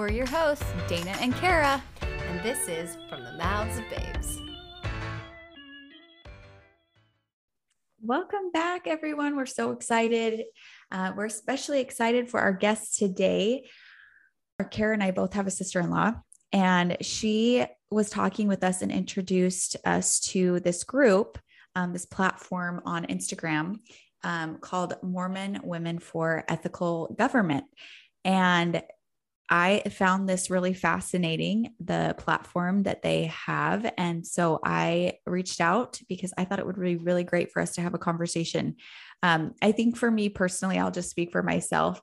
We're your hosts, Dana and Kara, and this is From the Mouths of Babes. Welcome back, everyone. We're so excited. Uh, we're especially excited for our guest today. Kara and I both have a sister in law, and she was talking with us and introduced us to this group, um, this platform on Instagram um, called Mormon Women for Ethical Government. And I found this really fascinating, the platform that they have. And so I reached out because I thought it would be really great for us to have a conversation. Um, I think for me personally, I'll just speak for myself.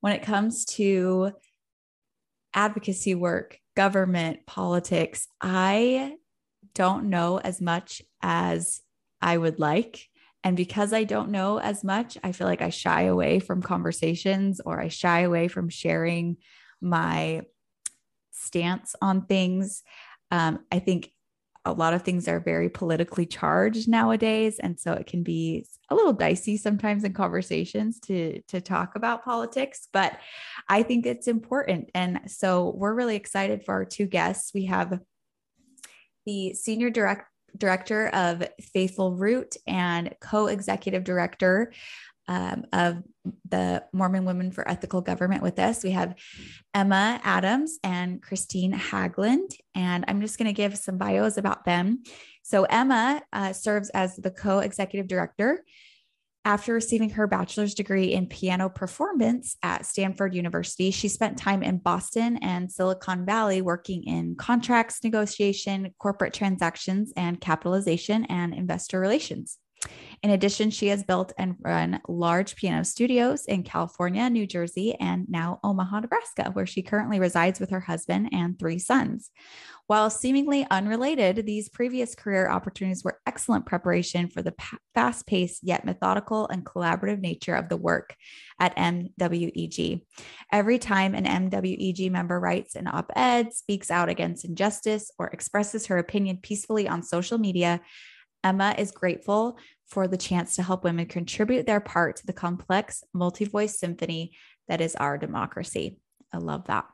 When it comes to advocacy work, government, politics, I don't know as much as I would like. And because I don't know as much, I feel like I shy away from conversations or I shy away from sharing my stance on things. Um, I think a lot of things are very politically charged nowadays and so it can be a little dicey sometimes in conversations to to talk about politics but i think it's important and so we're really excited for our two guests we have the senior direct, director of faithful root and co-executive director um, of the Mormon Women for Ethical Government with us. We have Emma Addams and Kristine Haglund, and I'm just going to give some bios about them. So, Emma uh, serves as the co executive director. After receiving her bachelor's degree in piano performance at Stanford University, she spent time in Boston and Silicon Valley working in contracts negotiation, corporate transactions, and capitalization and investor relations. In addition, she has built and run large piano studios in California, New Jersey, and now Omaha, Nebraska, where she currently resides with her husband and three sons. While seemingly unrelated, these previous career opportunities were excellent preparation for the fast paced yet methodical and collaborative nature of the work at MWEG. Every time an MWEG member writes an op ed, speaks out against injustice, or expresses her opinion peacefully on social media, Emma is grateful for the chance to help women contribute their part to the complex multi voice symphony that is our democracy. I love that.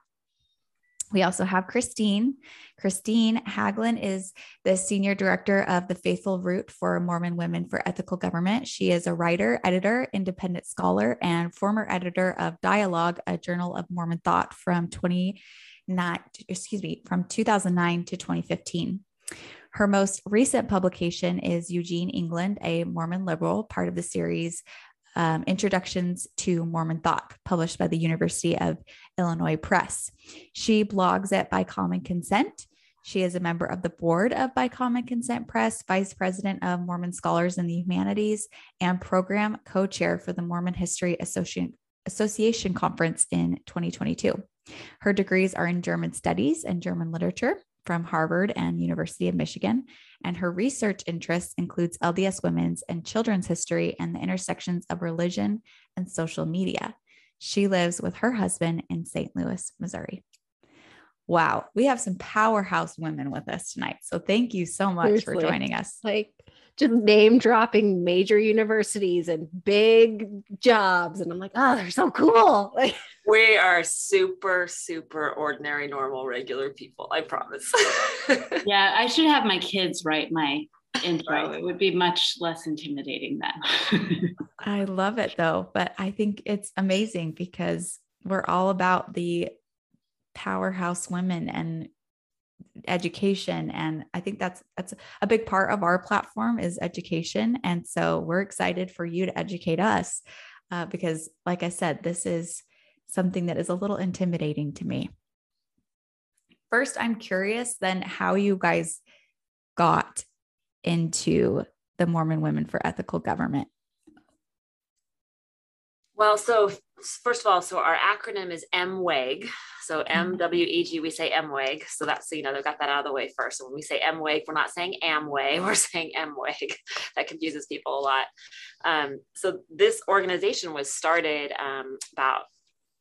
We also have Kristine. Kristine Haglund is the senior director of the Faithful Root for Mormon Women for Ethical Government. She is a writer, editor, independent scholar, and former editor of Dialogue, a journal of Mormon thought from 29, excuse me, from 2009 to 2015. Her most recent publication is Eugene England, a Mormon liberal, part of the series um, Introductions to Mormon Thought, published by the University of Illinois Press. She blogs at By Common Consent. She is a member of the board of By Common Consent Press, vice president of Mormon Scholars in the Humanities, and program co chair for the Mormon History Association, Association Conference in 2022. Her degrees are in German Studies and German Literature from Harvard and University of Michigan, and her research interests includes LDS women's and children's history and the intersections of religion and social media. She lives with her husband in St. Louis, Missouri. Wow, we have some powerhouse women with us tonight. So thank you so much Seriously. for joining us. Like just name dropping major universities and big jobs. And I'm like, oh, they're so cool. Like we are super, super ordinary, normal, regular people. I promise. yeah, I should have my kids write my intro. Right. It would be much less intimidating then. I love it though, but I think it's amazing because we're all about the powerhouse women and education and i think that's that's a big part of our platform is education and so we're excited for you to educate us uh, because like i said this is something that is a little intimidating to me. First i'm curious then how you guys got into the mormon women for ethical government. Well so first of all so our acronym is mweg so MWEG, we say MWEG. So that's, you know, they got that out of the way first. So when we say MWEG, we're not saying Amway, we're saying MWEG. that confuses people a lot. Um, so this organization was started um, about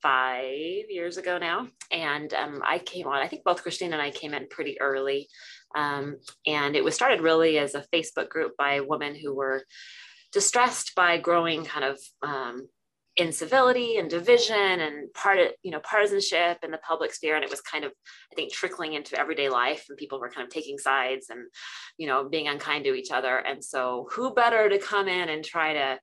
five years ago now. And um, I came on, I think both Kristine and I came in pretty early. Um, and it was started really as a Facebook group by women who were distressed by growing kind of um, incivility and division and part of you know partisanship in the public sphere. And it was kind of i think trickling into everyday life and people were kind of taking sides and you know being unkind to each other. And so who better to come in and try to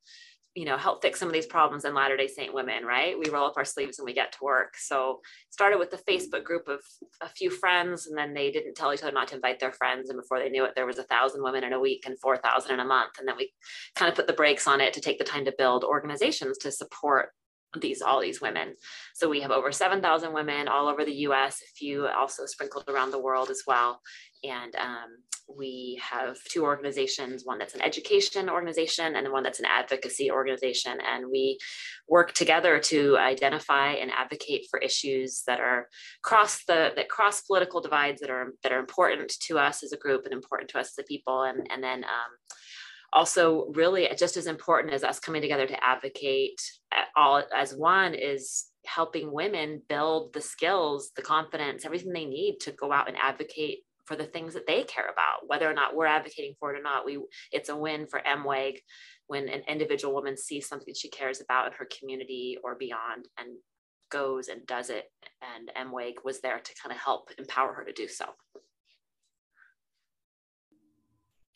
you know help fix some of these problems in latter day saint women right? We roll up our sleeves and we get to work. So started with the facebook group of a few friends and then they didn't tell each other not to invite their friends and before they knew it there was a thousand women in a week and 4000 in a month and then we kind of put the brakes on it to take the time to build organizations to support these all these women. So we have over 7000 women all over the us a few also sprinkled around the world as well. And um, we have two organizations one that's an education organization and one that's an advocacy organization. And we work together to identify and advocate for issues that are cross the that cross political divides that are that are important to us as a group and important to us as a people. And and then um, also really just as important as us coming together to advocate eh, all as one is helping women build the skills the confidence everything they need to go out and advocate for the things that they care about, whether or not we're advocating for it or not. We it's a win for MWEG when an individual woman sees something she cares about in her community or beyond and goes and does it. And MWEG was there to kind of help empower her to do so.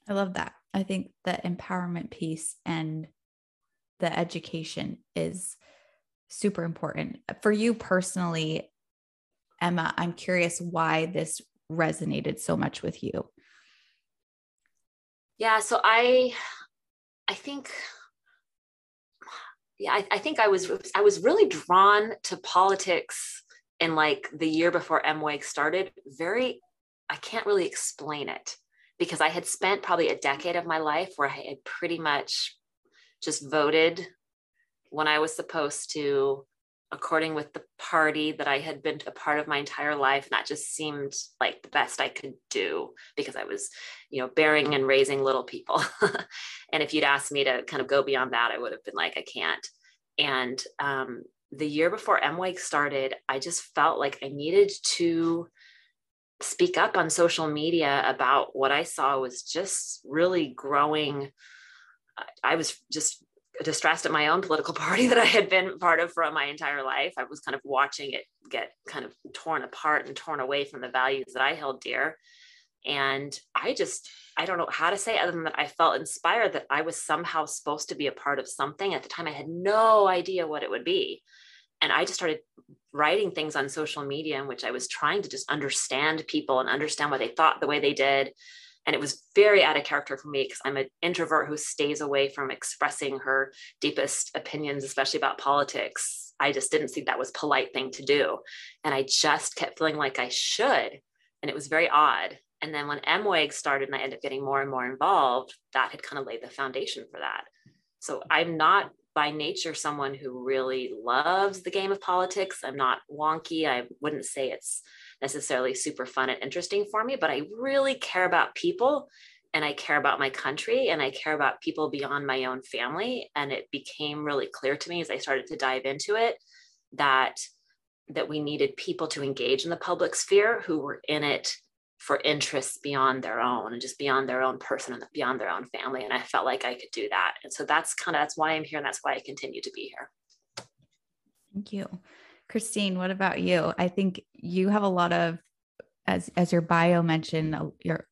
I love that. I think the empowerment piece and the education is super important. For you personally, Emma, I'm curious why this resonated so much with you? Yeah, so I I think yeah, I, I think I was I was really drawn to politics in like the year before MWEG started. Very, I can't really explain it because I had spent probably a decade of my life where I had pretty much just voted when I was supposed to, according with the party that I had been a part of my entire life. And that just seemed like the best I could do because I was, you know, bearing and raising little people. and if you'd asked me to kind of go beyond that, I would have been like, I can't. And um, the year before MWEG started, I just felt like I needed to speak up on social media about what I saw was just really growing. I was just distressed at my own political party that I had been part of for my entire life. I was kind of watching it get kind of torn apart and torn away from the values that I held dear. And I just, I don't know how to say other than that I felt inspired that I was somehow supposed to be a part of something. At the time, I had no idea what it would be. And I just started writing things on social media in which I was trying to just understand people and understand what they thought the way they did and it was very out of character for me because I'm an introvert who stays away from expressing her deepest opinions, especially about politics. I just didn't think that was polite thing to do. And I just kept feeling like I should. And it was very odd. And then when MWEG started and I ended up getting more and more involved, that had kind of laid the foundation for that. So I'm not by nature someone who really loves the game of politics. I'm not wonky. I wouldn't say it's necessarily super fun and interesting for me, but I really care about people and I care about my country and I care about people beyond my own family. And it became really clear to me as I started to dive into it that that we needed people to engage in the public sphere who were in it for interests beyond their own and just beyond their own person and beyond their own family. And I felt like I could do that. And so that's kind of that's why I'm here and that's why I continue to be here. Thank you. Kristine, what about you? I think you have a lot of, as as your bio mentioned, your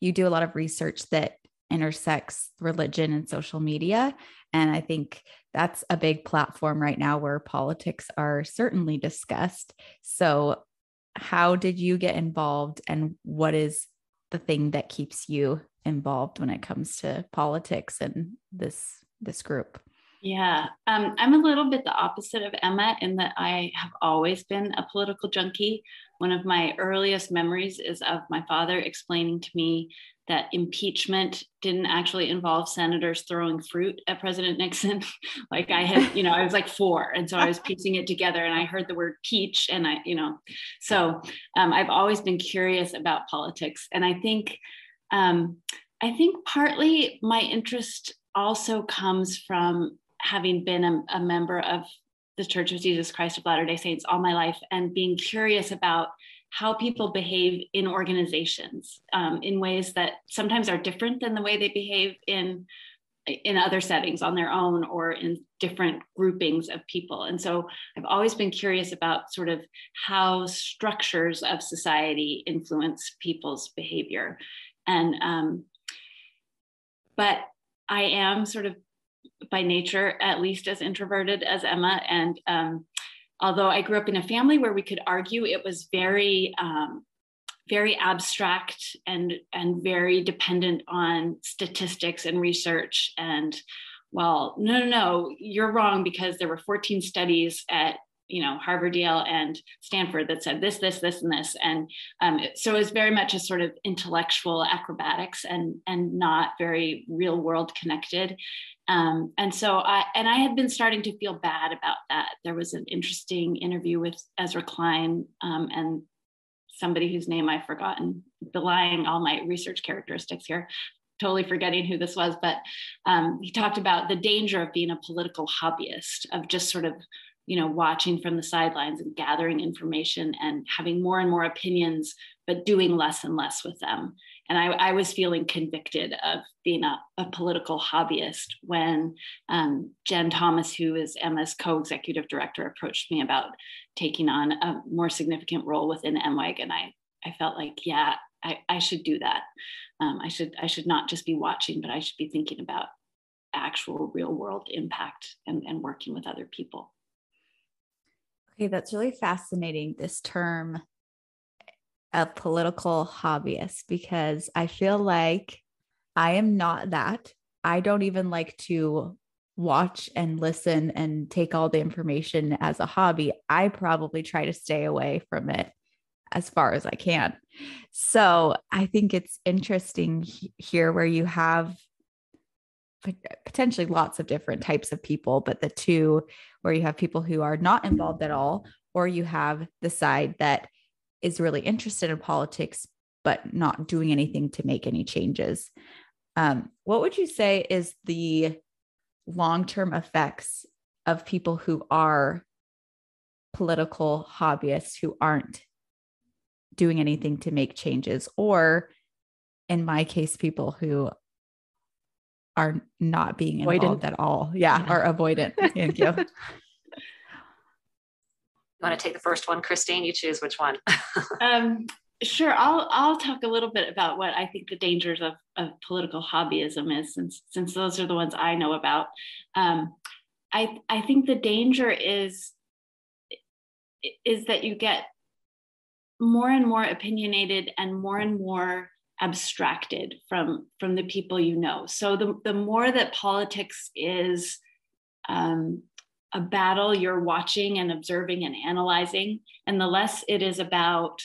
you do a lot of research that intersects religion and social media, and I think that's a big platform right now where politics are certainly discussed. So, how did you get involved, and what is the thing that keeps you involved when it comes to politics and this this group? Yeah, um, I'm a little bit the opposite of Emma in that I have always been a political junkie. One of my earliest memories is of my father explaining to me that impeachment didn't actually involve senators throwing fruit at President Nixon. like I had, you know, I was like four, and so I was piecing it together, and I heard the word peach, and I, you know, so um, I've always been curious about politics, and I think, um, I think partly my interest also comes from having been a, a member of the Church of Jesus Christ of Latter day Saints all my life and being curious about how people behave in organizations um, in ways that sometimes are different than the way they behave in in other settings on their own or in different groupings of people. And so I've always been curious about sort of how structures of society influence people's behavior. And, um, but I am sort of by nature at least as introverted as Emma. And um, although I grew up in a family where we could argue, it was very, um, very abstract and and very dependent on statistics and research and well no no no you're wrong because there were 14 studies at you know harvard yale and stanford that said this this this and this and um, so it was very much a sort of intellectual acrobatics and and not very real world connected um, and so I and I had been starting to feel bad about that. There was an interesting interview with Ezra Klein um, and somebody whose name I've forgotten, belying all my research characteristics here, totally forgetting who this was, but um, he talked about the danger of being a political hobbyist, of just sort of, you know, watching from the sidelines and gathering information and having more and more opinions, but doing less and less with them. And I, I was feeling convicted of being a, a political hobbyist when um, Jen Thomas, who is Emma's co executive director, approached me about taking on a more significant role within MWEG. And I, I felt like, yeah, I, I should do that. Um, I should I should not just be watching, but I should be thinking about actual real world impact and, and working with other people. Okay, that's really fascinating. This term a political hobbyist because I feel like I am not that. I don't even like to watch and listen and take all the information as a hobby. I probably try to stay away from it as far as I can. So I think it's interesting here where you have potentially lots of different types of people, but the two where you have people who are not involved at all, or you have the side that is really interested in politics, but not doing anything to make any changes. Um, what would you say is the long term effects of people who are political hobbyists who aren't doing anything to make changes? Or in my case, people who are not being avoidant. involved at all. Yeah, yeah. are avoidant. Thank you. You want to take the first one, Kristine? You choose which one. um, sure. I'll I'll talk a little bit about what I think the dangers of, of political hobbyism is, since since those are the ones I know about. Um, I I think the danger is is that you get more and more opinionated and more and more abstracted from from the people you know so the, the more that politics is um, a battle you're watching and observing and analyzing, and the less it is about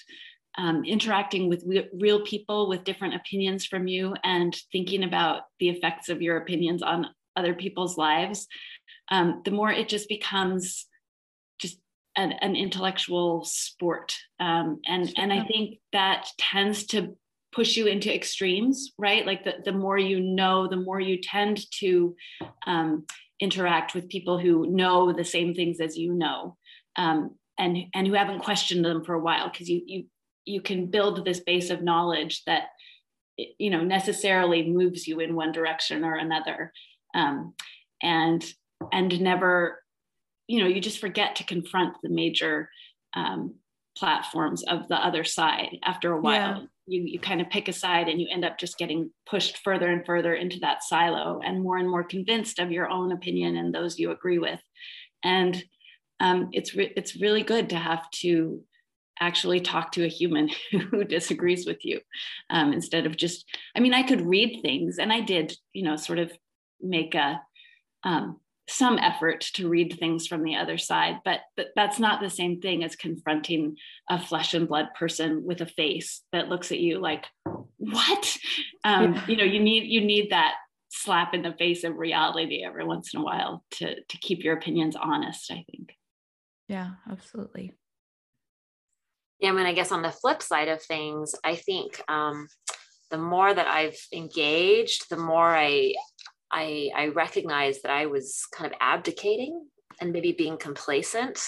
um, interacting with real people with different opinions from you and thinking about the effects of your opinions on other people's lives, um, the more it just becomes just an, an intellectual sport. Um, and, and I think that tends to push you into extremes, right? Like the, the more you know, the more you tend to um, interact with people who know the same things as you know um, and and who haven't questioned them for a while because you you you can build this base of knowledge that you know necessarily moves you in one direction or another um, and and never you know you just forget to confront the major um, platforms of the other side after a while yeah you, you kind of pick a side and you end up just getting pushed further and further into that silo and more and more convinced of your own opinion and those you agree with. And um, it's, re- it's really good to have to actually talk to a human who disagrees with you um, instead of just, I mean, I could read things and I did, you know, sort of make a, um, some effort to read things from the other side but, but that's not the same thing as confronting a flesh and blood person with a face that looks at you like what? Um, yeah. you know you need you need that slap in the face of reality every once in a while to to keep your opinions honest i think. Yeah absolutely. Yeah i mean i guess on the flip side of things i think um, the more that i've engaged the more i I, I recognized that I was kind of abdicating and maybe being complacent.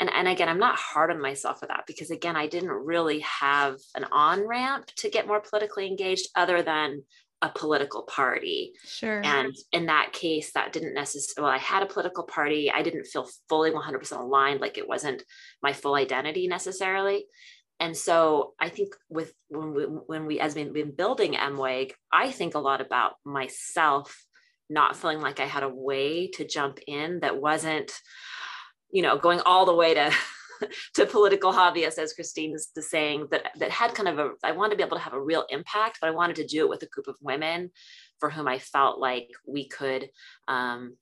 And, and again, I'm not hard on myself for that because, again, I didn't really have an on ramp to get more politically engaged other than a political party. Sure. And in that case, that didn't necessarily, well, I had a political party. I didn't feel fully 100% aligned, like it wasn't my full identity necessarily. And so I think with when we, when we as we've been building MWEG, I think a lot about myself not feeling like I had a way to jump in that wasn't, you know, going all the way to to political hobbyists, as Kristine is saying, that that had kind of a I wanted to be able to have a real impact, but I wanted to do it with a group of women for whom I felt like we could um,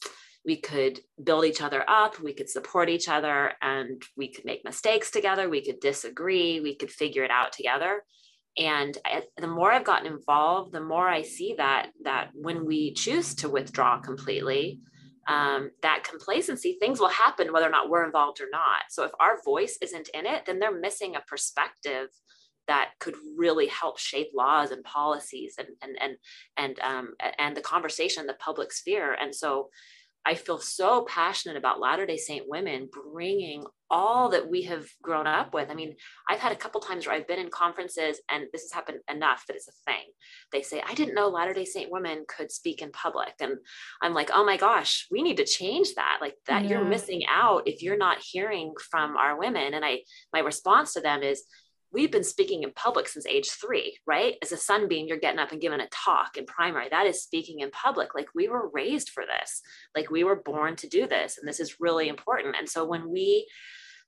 we could build each other up, we could support each other, and we could make mistakes together, we could disagree, we could figure it out together. And the more I've gotten involved, the more I see that that when we choose to withdraw completely, um, that complacency, things will happen whether or not we're involved or not. So if our voice isn't in it, then they're missing a perspective that could really help shape laws and policies and and and and um, and the conversation in the public sphere. And so I feel so passionate about Latter day Saint women bringing all that we have grown up with. I mean, I've had a couple times where I've been in conferences, and this has happened enough that it's a thing. They say, I didn't know Latter day Saint women could speak in public. And I'm like, oh my gosh, we need to change that. Like, that yeah. you're missing out if you're not hearing from our women. And I, my response to them is, we've been speaking in public since age three, right? As a sunbeam, you're getting up and giving a talk in primary. That is speaking in public. Like we were raised for this, like we were born to do this. And this is really important. And so when we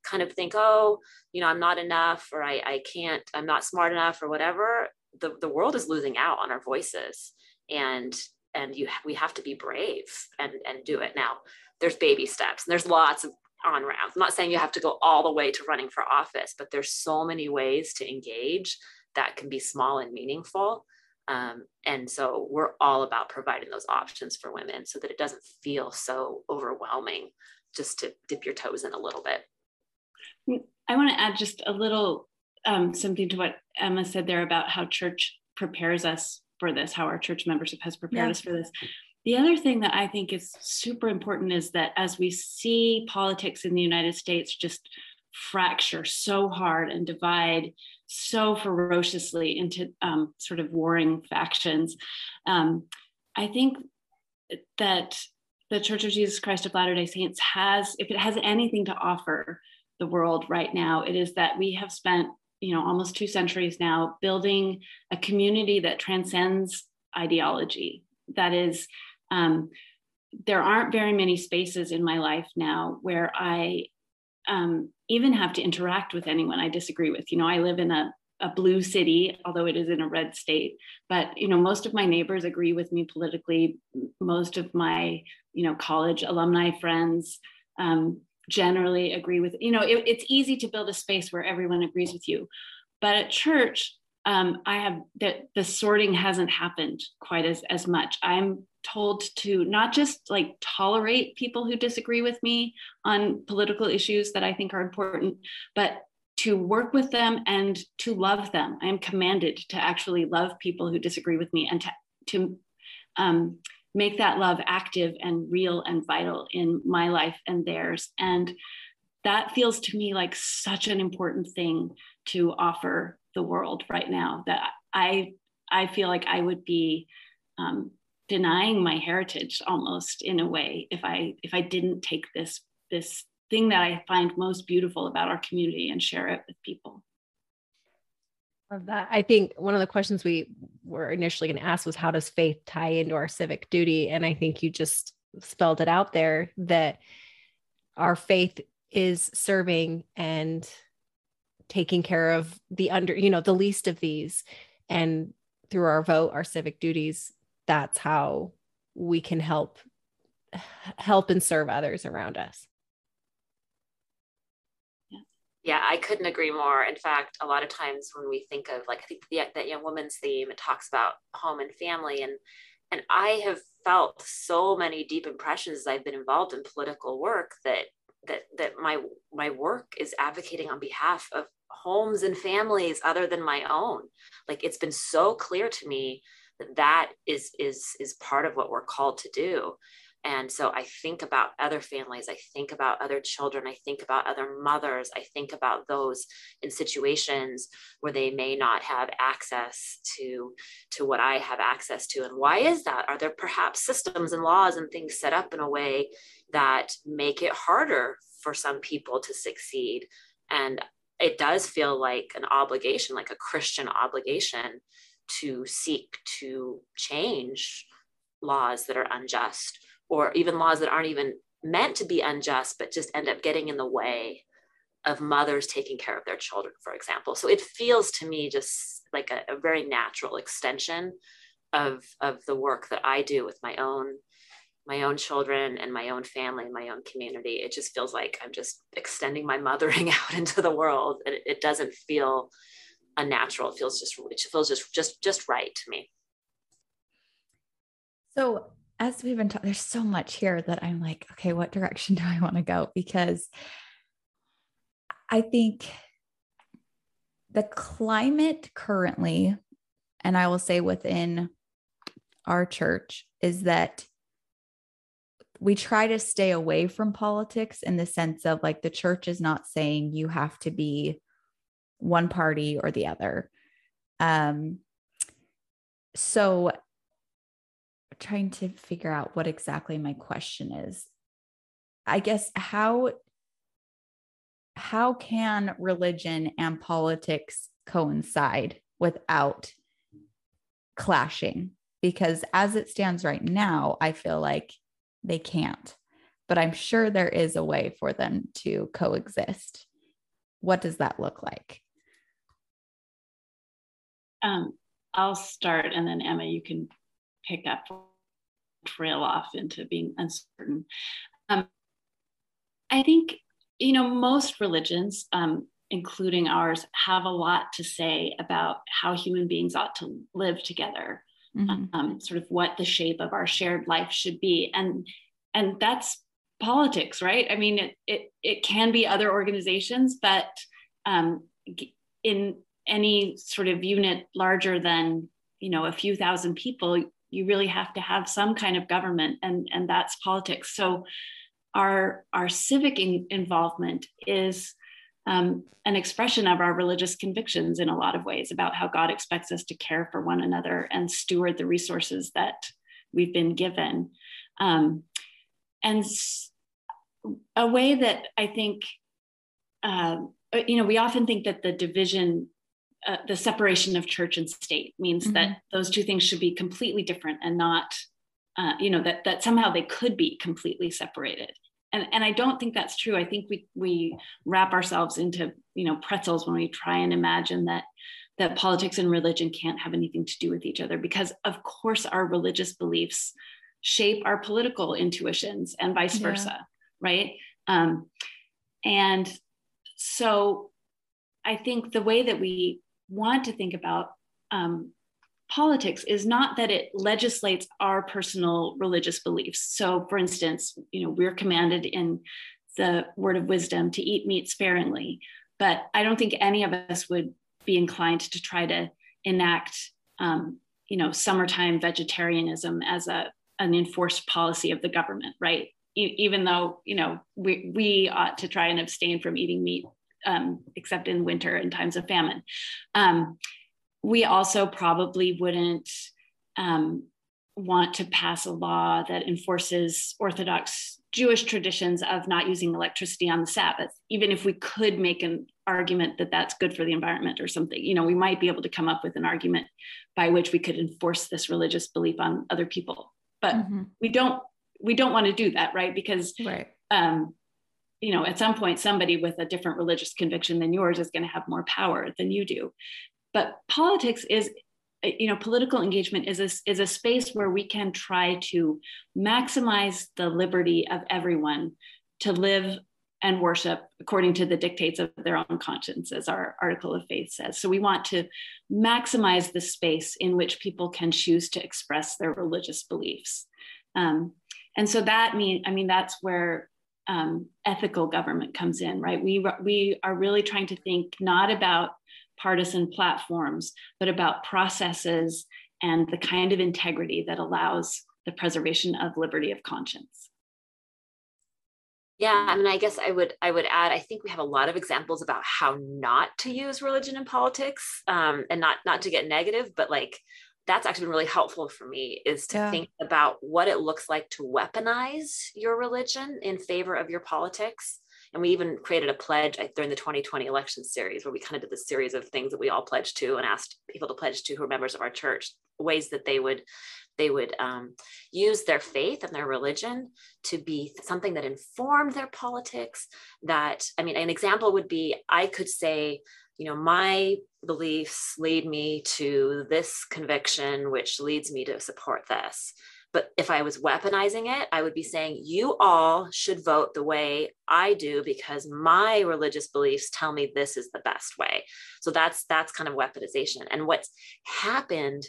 kind of think, oh, you know, I'm not enough or I, I can't, I'm not smart enough or whatever, the, the world is losing out on our voices. And and you we have to be brave and and do it now there's baby steps and there's lots of on ramp. I'm not saying you have to go all the way to running for office, but there's so many ways to engage that can be small and meaningful. Um, and so we're all about providing those options for women so that it doesn't feel so overwhelming just to dip your toes in a little bit. I want to add just a little um, something to what Emma said there about how church prepares us for this, how our church membership has prepared yeah. us for this. The other thing that I think is super important is that as we see politics in the United States just fracture so hard and divide so ferociously into um, sort of warring factions, um, I think that the Church of Jesus Christ of Latter day Saints has, if it has anything to offer the world right now, it is that we have spent you know almost two centuries now building a community that transcends ideology that is um, there aren't very many spaces in my life now where I um, even have to interact with anyone I disagree with. You know, I live in a, a blue city, although it is in a red state, but you know, most of my neighbors agree with me politically. Most of my, you know, college alumni friends um, generally agree with. You know, it, it's easy to build a space where everyone agrees with you, but at church, um, I have that the sorting hasn't happened quite as as much. I'm told to not just like tolerate people who disagree with me on political issues that I think are important, but to work with them and to love them. I am commanded to actually love people who disagree with me and to, to um, make that love active and real and vital in my life and theirs. And that feels to me like such an important thing to offer the world right now that I I feel like I would be um, denying my heritage almost in a way if i if i didn't take this this thing that i find most beautiful about our community and share it with people Love that. I think one of the questions we were initially going to ask was how does faith tie into our civic duty? And I think you just spelled it out there that our faith is serving and taking care of the under, you know, the least of these. And through our vote, our civic duties that's how we can help help and serve others around us. Yeah i couldn't agree more. In fact a lot of times when we think of like i think the, that young woman's theme it talks about home and family. And and i have felt so many deep impressions as i've been involved in political work that that that my my work is advocating on behalf of homes and families other than my own like it's been so clear to me that that is is is part of what we're called to do And so I think about other families, I think about other children, I think about other mothers, I think about those in situations where they may not have access to, to what I have access to. And why is that? Are there perhaps systems and laws and things set up in a way that make it harder for some people to succeed? And it does feel like an obligation, like a Christian obligation to seek to change laws that are unjust or even laws that aren't even meant to be unjust but just end up getting in the way of mothers taking care of their children for example. So it feels to me just like a, a very natural extension of of the work that i do with my own my own children and my own family and my own community it just feels like i'm just extending my mothering out into the world. It, it doesn't feel unnatural. It feels just it feels just just just right to me. So as we've been talking there's so much here that i'm like okay what direction do i want to go? Because i think the climate currently and i will say within our church is that we try to stay away from politics in the sense of like the church is not saying you have to be one party or the other. Um, so trying to figure out what exactly my question is. I guess how how can religion and politics coincide without clashing? Because as it stands right now, I feel like they can't. But I'm sure there is a way for them to coexist. What does that look like? Um, I'll start, and then Emma, you can pick up, trail off into being uncertain. Um, I think you know most religions, um, including ours, have a lot to say about how human beings ought to live together mm-hmm. um, sort of what the shape of our shared life should be. And and that's politics right? I mean it it, it can be other organizations but um, in any sort of unit larger than you know a few thousand people you really have to have some kind of government and and that's politics. So our our civic in, involvement is um, an expression of our religious convictions in a lot of ways about how God expects us to care for one another and steward the resources that we've been given. Um, and a way that I think, uh, you know, we often think that the division, uh, the separation of church and state means mm-hmm. that those two things should be completely different and not, uh, you know, that, that somehow they could be completely separated and, and I don't think that's true. I think we we wrap ourselves into you know pretzels when we try and imagine that that politics and religion can't have anything to do with each other because of course our religious beliefs shape our political intuitions and vice versa, right? Um, and so I think the way that we want to think about um, politics is not that it legislates our personal religious beliefs. So, for instance, you know, we're commanded in the word of wisdom to eat meat sparingly, but I don't think any of us would be inclined to try to enact, um, you know, summertime vegetarianism as a an enforced policy of the government, right? E- even though you know we we ought to try and abstain from eating meat, um, except in winter and times of famine. Um, we also probably wouldn't um, want to pass a law that enforces Orthodox Jewish traditions of not using electricity on the Sabbath, even if we could make an argument that that's good for the environment or something. You know, we might be able to come up with an argument by which we could enforce this religious belief on other people, but mm-hmm. we don't. We don't want to do that, right? Because right. Um, you know, at some point, somebody with a different religious conviction than yours is going to have more power than you do. But politics is, you know, political engagement is a, is a space where we can try to maximize the liberty of everyone to live and worship according to the dictates of their own conscience, as our article of faith says. So we want to maximize the space in which people can choose to express their religious beliefs. Um, and so that mean, I mean, that's where um, ethical government comes in, right? We we are really trying to think not about partisan platforms, but about processes and the kind of integrity that allows the preservation of liberty of conscience. Yeah, I mean, I guess I would I would add. I think we have a lot of examples about how not to use religion in politics, um, and not not to get negative, but like that's actually been really helpful for me is to yeah. think about what it looks like to weaponize your religion in favor of your politics. And we even created a pledge during the 2020 election series where we kind of did this series of things that we all pledged to and asked people to pledge to who are members of our church, ways that they would they would um, use their faith and their religion to be something that informed their politics that i mean an example would be i could say you know my beliefs lead me to this conviction which leads me to support this but if i was weaponizing it i would be saying you all should vote the way i do because my religious beliefs tell me this is the best way so that's that's kind of weaponization and what's happened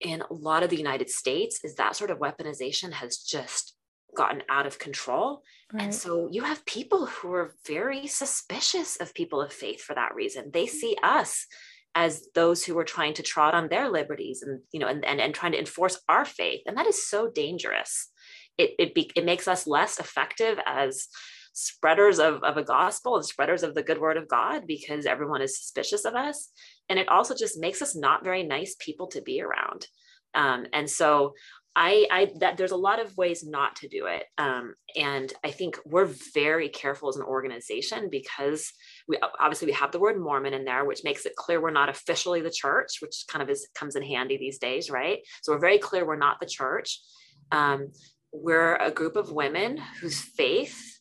in a lot of the United States is that sort of weaponization has just gotten out of control. Right. And so you have people who are very suspicious of people of faith for that reason. They mm. see us as those who are trying to trot on their liberties and you know and, and, and trying to enforce our faith. And that is so dangerous. It it, be, it makes us less effective as spreaders of, of a gospel and spreaders of the good word of God because everyone is suspicious of us. And it also just makes us not very nice people to be around. Um, and so I, I that there's a lot of ways not to do it. Um, and I think we're very careful as an organization because we obviously we have the word Mormon in there, which makes it clear we're not officially the church, which kind of is comes in handy these days, right? So we're very clear we're not the church. Um, we're a group of women whose faith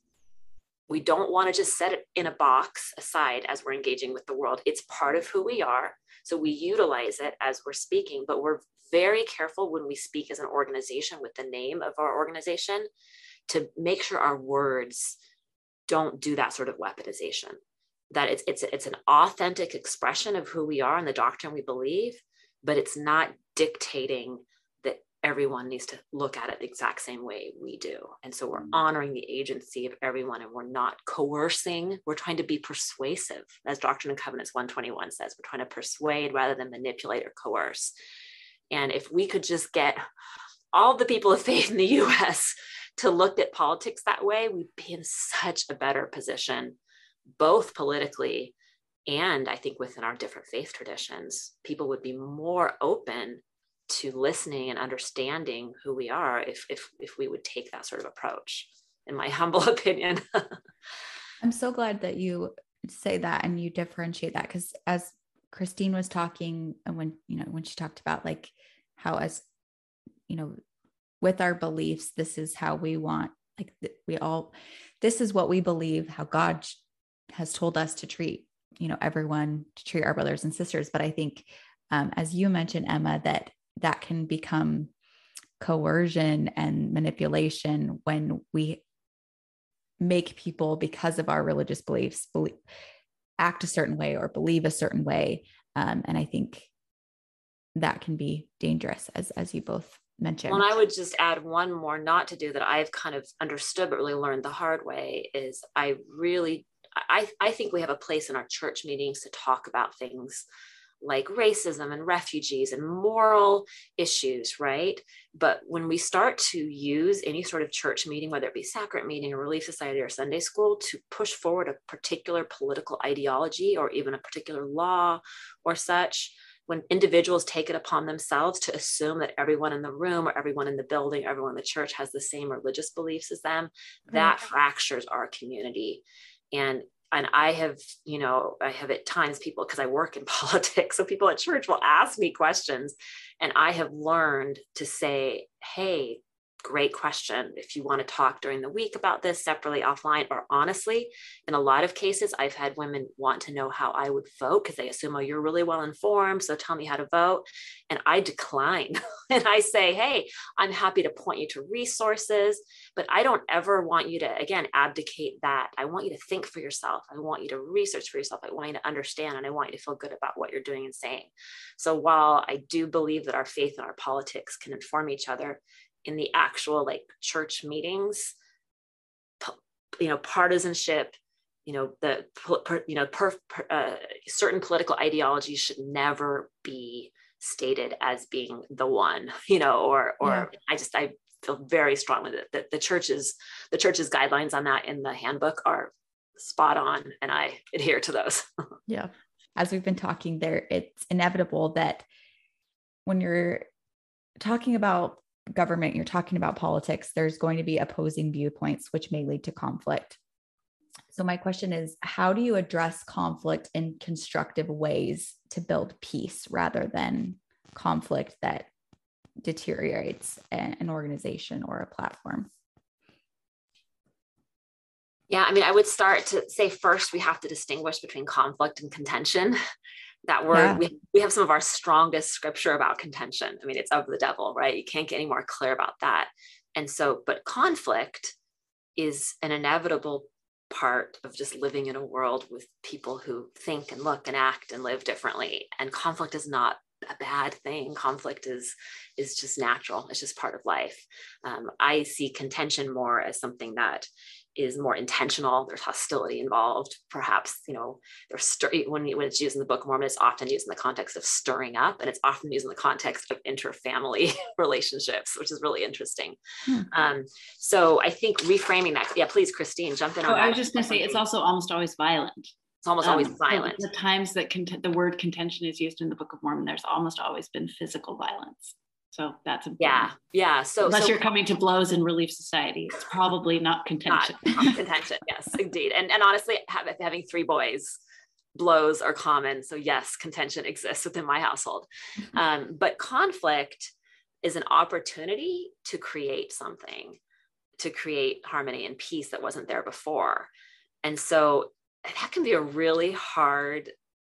we don't want to just set it in a box aside as we're engaging with the world. It's part of who we are. So we utilize it as we're speaking, but we're very careful when we speak as an organization with the name of our organization to make sure our words don't do that sort of weaponization. That it's it's it's an authentic expression of who we are and the doctrine we believe, but it's not dictating that everyone needs to look at it the exact same way we do. And so we're mm. honoring the agency of everyone and we're not coercing. We're trying to be persuasive, as Doctrine and Covenants 121 says. We're trying to persuade rather than manipulate or coerce. And if we could just get all the people of faith in the US to look at politics that way, we'd be in such a better position, both politically and I think within our different faith traditions. People would be more open to listening and understanding who we are if if if we would take that sort of approach in my humble opinion i'm so glad that you say that and you differentiate that because as Kristine was talking and when you know when she talked about like how as you know with our beliefs this is how we want like we all this is what we believe how god has told us to treat you know everyone to treat our brothers and sisters. But i think um, as you mentioned emma that that can become coercion and manipulation when we make people because of our religious beliefs believe, act a certain way or believe a certain way. Um, and i think that can be dangerous as as you both mentioned. Well, and i would just add one more not to do that i've kind of understood but really learned the hard way is i really i i think we have a place in our church meetings to talk about things like racism and refugees and moral issues, right? But when we start to use any sort of church meeting, whether it be sacrament meeting or relief society or Sunday school, to push forward a particular political ideology or even a particular law or such, when individuals take it upon themselves to assume that everyone in the room or everyone in the building, everyone in the church has the same religious beliefs as them, mm-hmm. that fractures our community. And and I have, you know, I have at times people because I work in politics, so people at church will ask me questions, and I have learned to say, "Hey, great question. If you want to talk during the week about this separately offline, or honestly, in a lot of cases, I've had women want to know how I would vote because they assume, oh, you're really well informed. So tell me how to vote. And I decline. and I say, hey, I'm happy to point you to resources, but I don't ever want you to, again, abdicate that. I want you to think for yourself. I want you to research for yourself. I want you to understand and I want you to feel good about what you're doing and saying. So while I do believe that our faith and our politics can inform each other, in the actual like church meetings you know partisanship you know the you know per, per, uh, certain political ideologies should never be stated as being the one, you know, or or yeah. I just I feel very strongly that, that the church's the church's guidelines on that in the handbook are spot on and I adhere to those. yeah. As we've been talking there, it's inevitable that when you're talking about government, you're talking about politics, there's going to be opposing viewpoints, which may lead to conflict. So, my question is how do you address conflict in constructive ways to build peace rather than conflict that deteriorates an organization or a platform? Yeah, I mean, I would start to say first we have to distinguish between conflict and contention. That word, yeah. we, we have some of our strongest scripture about contention. I mean, it's of the devil, right? You can't get any more clear about that. And so, but conflict is an inevitable part of just living in a world with people who think and look and act and live differently. And conflict is not a bad thing. Conflict is is just natural. It's just part of life. Um, I see contention more as something that is more intentional. There's hostility involved. Perhaps you know there's stir- when when it's used in the Book of Mormon, it's often used in the context of stirring up, and it's often used in the context of interfamily relationships, which is really interesting. Hmm. Um, so I think reframing that. Yeah, please, Kristine, jump in. Oh, I was just going to say it's also almost always violent. It's almost um, always violent. The times that cont- the word contention is used in the Book of Mormon, there's almost always been physical violence. So that's important. Yeah, yeah. So unless so, you're coming to blows in Relief Society, it's probably not contention. Not contention, yes, indeed. And and honestly, having three boys, blows are common. So yes, contention exists within my household. Mm-hmm. Um, but conflict is an opportunity to create something, to create harmony and peace that wasn't there before. And so that can be a really hard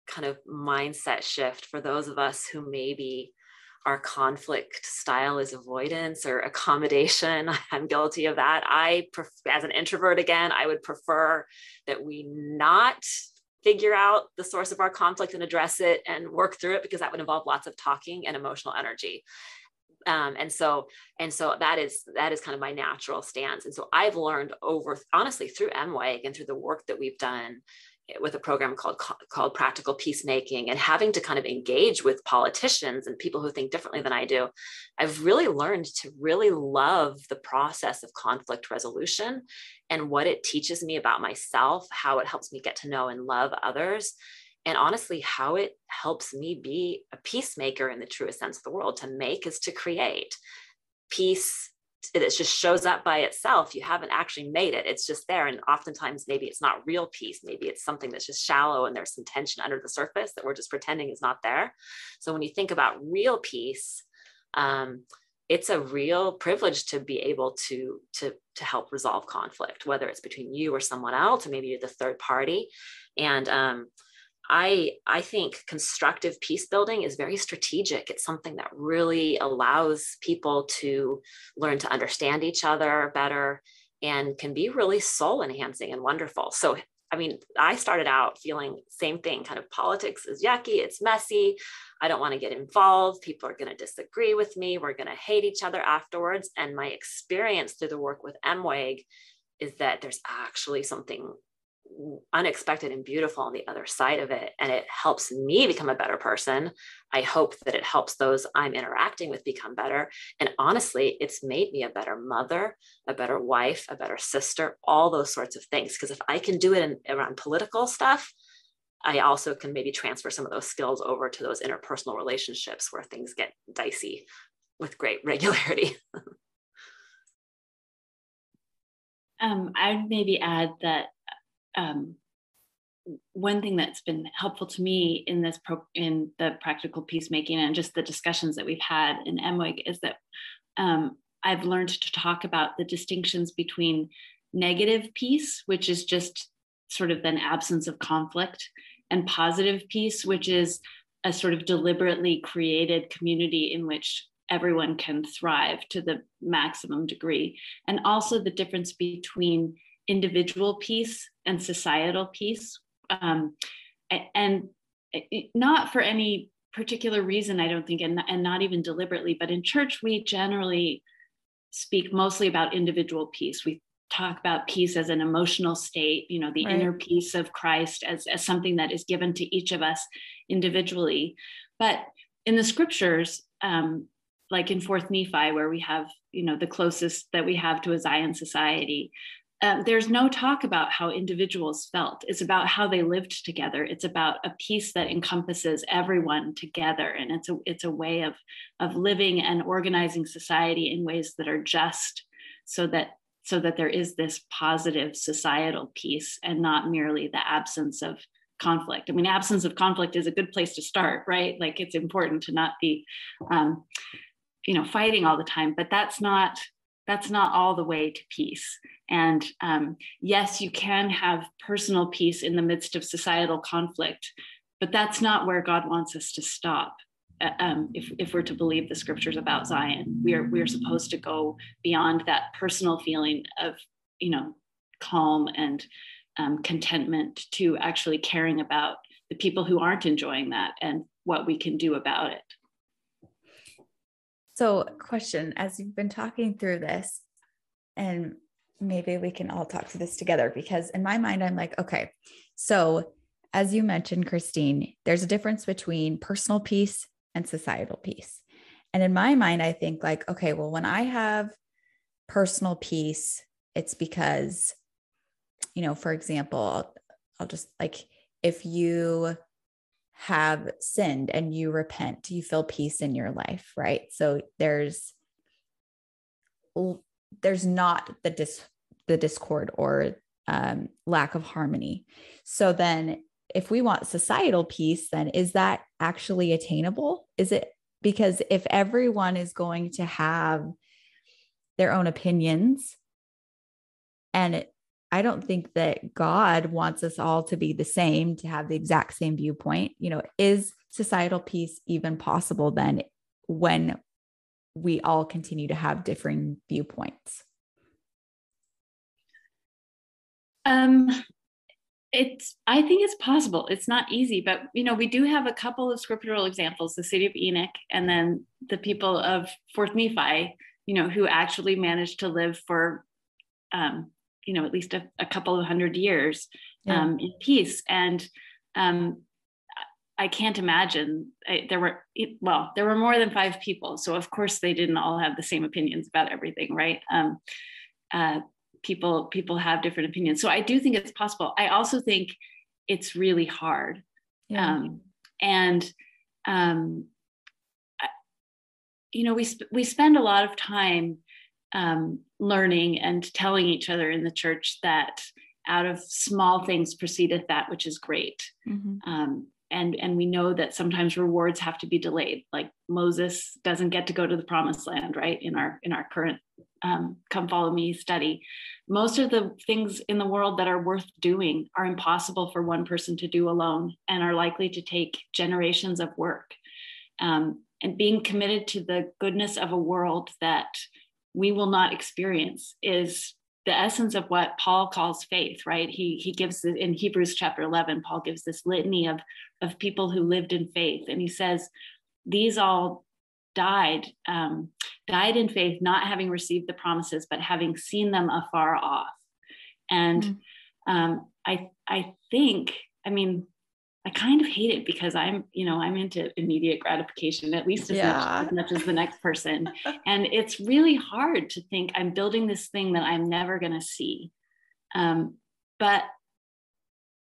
kind of mindset shift for those of us who maybe our conflict style is avoidance or accommodation. I'm guilty of that. I, as an introvert, again, I would prefer that we not figure out the source of our conflict and address it and work through it because that would involve lots of talking and emotional energy. Um, and so and so that is that is kind of my natural stance and so i've learned over honestly through MWEG and through the work that we've done with a program called called practical peacemaking and having to kind of engage with politicians and people who think differently than I do I've really learned to really love the process of conflict resolution and what it teaches me about myself how it helps me get to know and love others and honestly how it helps me be a peacemaker in the truest sense of the world. To make is to create. Peace it just shows up by itself. You haven't actually made it. It's just there. And oftentimes, maybe it's not real peace. Maybe it's something that's just shallow and there's some tension under the surface that we're just pretending is not there. So when you think about real peace, um, it's a real privilege to be able to to to help resolve conflict, whether it's between you or someone else, or maybe you're the third party. And um, I I think constructive peace building is very strategic. It's something that really allows people to learn to understand each other better and can be really soul enhancing and wonderful. So I mean, I started out feeling same thing, kind of politics is yucky, it's messy. I don't want to get involved. People are going to disagree with me. We're going to hate each other afterwards. And my experience through the work with MWEG is that there's actually something unexpected and beautiful on the other side of it. And it helps me become a better person. I hope that it helps those I'm interacting with become better. And honestly, it's made me a better mother, a better wife, a better sister, all those sorts of things. Because if I can do it in, around political stuff, I also can maybe transfer some of those skills over to those interpersonal relationships where things get dicey with great regularity. um, I'd maybe add that um, one thing that's been helpful to me in this pro- in the practical peacemaking and just the discussions that we've had in MWEG is that um, I've learned to talk about the distinctions between negative peace, which is just sort of an absence of conflict, and positive peace, which is a sort of deliberately created community in which everyone can thrive to the maximum degree. And also the difference between individual peace and societal peace. Um, and not for any particular reason, I don't think, and, and not even deliberately, but in church, we generally speak mostly about individual peace. We talk about peace as an emotional state, you know, the right. inner peace of Christ as, as something that is given to each of us individually. But in the scriptures, um, like in Fourth Nephi, where we have you know the closest that we have to a Zion society, um, there's no talk about how individuals felt. It's about how they lived together. It's about a peace that encompasses everyone together, and it's a it's a way of of living and organizing society in ways that are just, so that so that there is this positive societal peace and not merely the absence of conflict. I mean, absence of conflict is a good place to start, right? Like it's important to not be, um, you know, fighting all the time, but that's not that's not all the way to peace. And um, yes, you can have personal peace in the midst of societal conflict, but that's not where God wants us to stop. Uh, um, if, if we're to believe the scriptures about Zion, we are we are supposed to go beyond that personal feeling of you know calm and um, contentment to actually caring about the people who aren't enjoying that and what we can do about it. So, question as you've been talking through this, and maybe we can all talk through this together because in my mind, I'm like, okay, so as you mentioned, Kristine, there's a difference between personal peace and societal peace. And in my mind, I think like, okay, well, when I have personal peace, it's because you know, for example, I'll just like if you have sinned and you repent, you feel peace in your life, right? So there's there's not the dis the discord or um, lack of harmony. So then if we want societal peace, then is that actually attainable? Is it because if everyone is going to have their own opinions and it, I don't think that God wants us all to be the same, to have the exact same viewpoint. You know, is societal peace even possible then when we all continue to have differing viewpoints? Um, it's i think it's possible it's not easy but you know we do have a couple of scriptural examples the city of enoch and then the people of fourth nephi you know who actually managed to live for um, you know at least a, a couple of hundred years yeah. um, in peace. And um, i can't imagine I, there were well there were more than five people. So of course they didn't all have the same opinions about everything right? Um, uh, people people have different opinions. So i do think it's possible. I also think it's really hard. Yeah. Um, and um, you know we sp- we spend a lot of time um, learning and telling each other in the church that out of small things proceedeth that which is great. Mm-hmm. Um, and and we know that sometimes rewards have to be delayed. Like Moses doesn't get to go to the promised land, right? In our in our current um, come follow me study, most of the things in the world that are worth doing are impossible for one person to do alone and are likely to take generations of work. Um, and being committed to the goodness of a world that we will not experience is the essence of what Paul calls faith, right? He he gives in Hebrews chapter 11, Paul gives this litany of of people who lived in faith, and he says these all died um, died in faith, not having received the promises, but having seen them afar off. And mm-hmm. um, I I think, I mean, I kind of hate it because I'm, you know, I'm into immediate gratification, at least as, yeah. much, as much as the next person. and it's really hard to think I'm building this thing that I'm never going to see. Um, but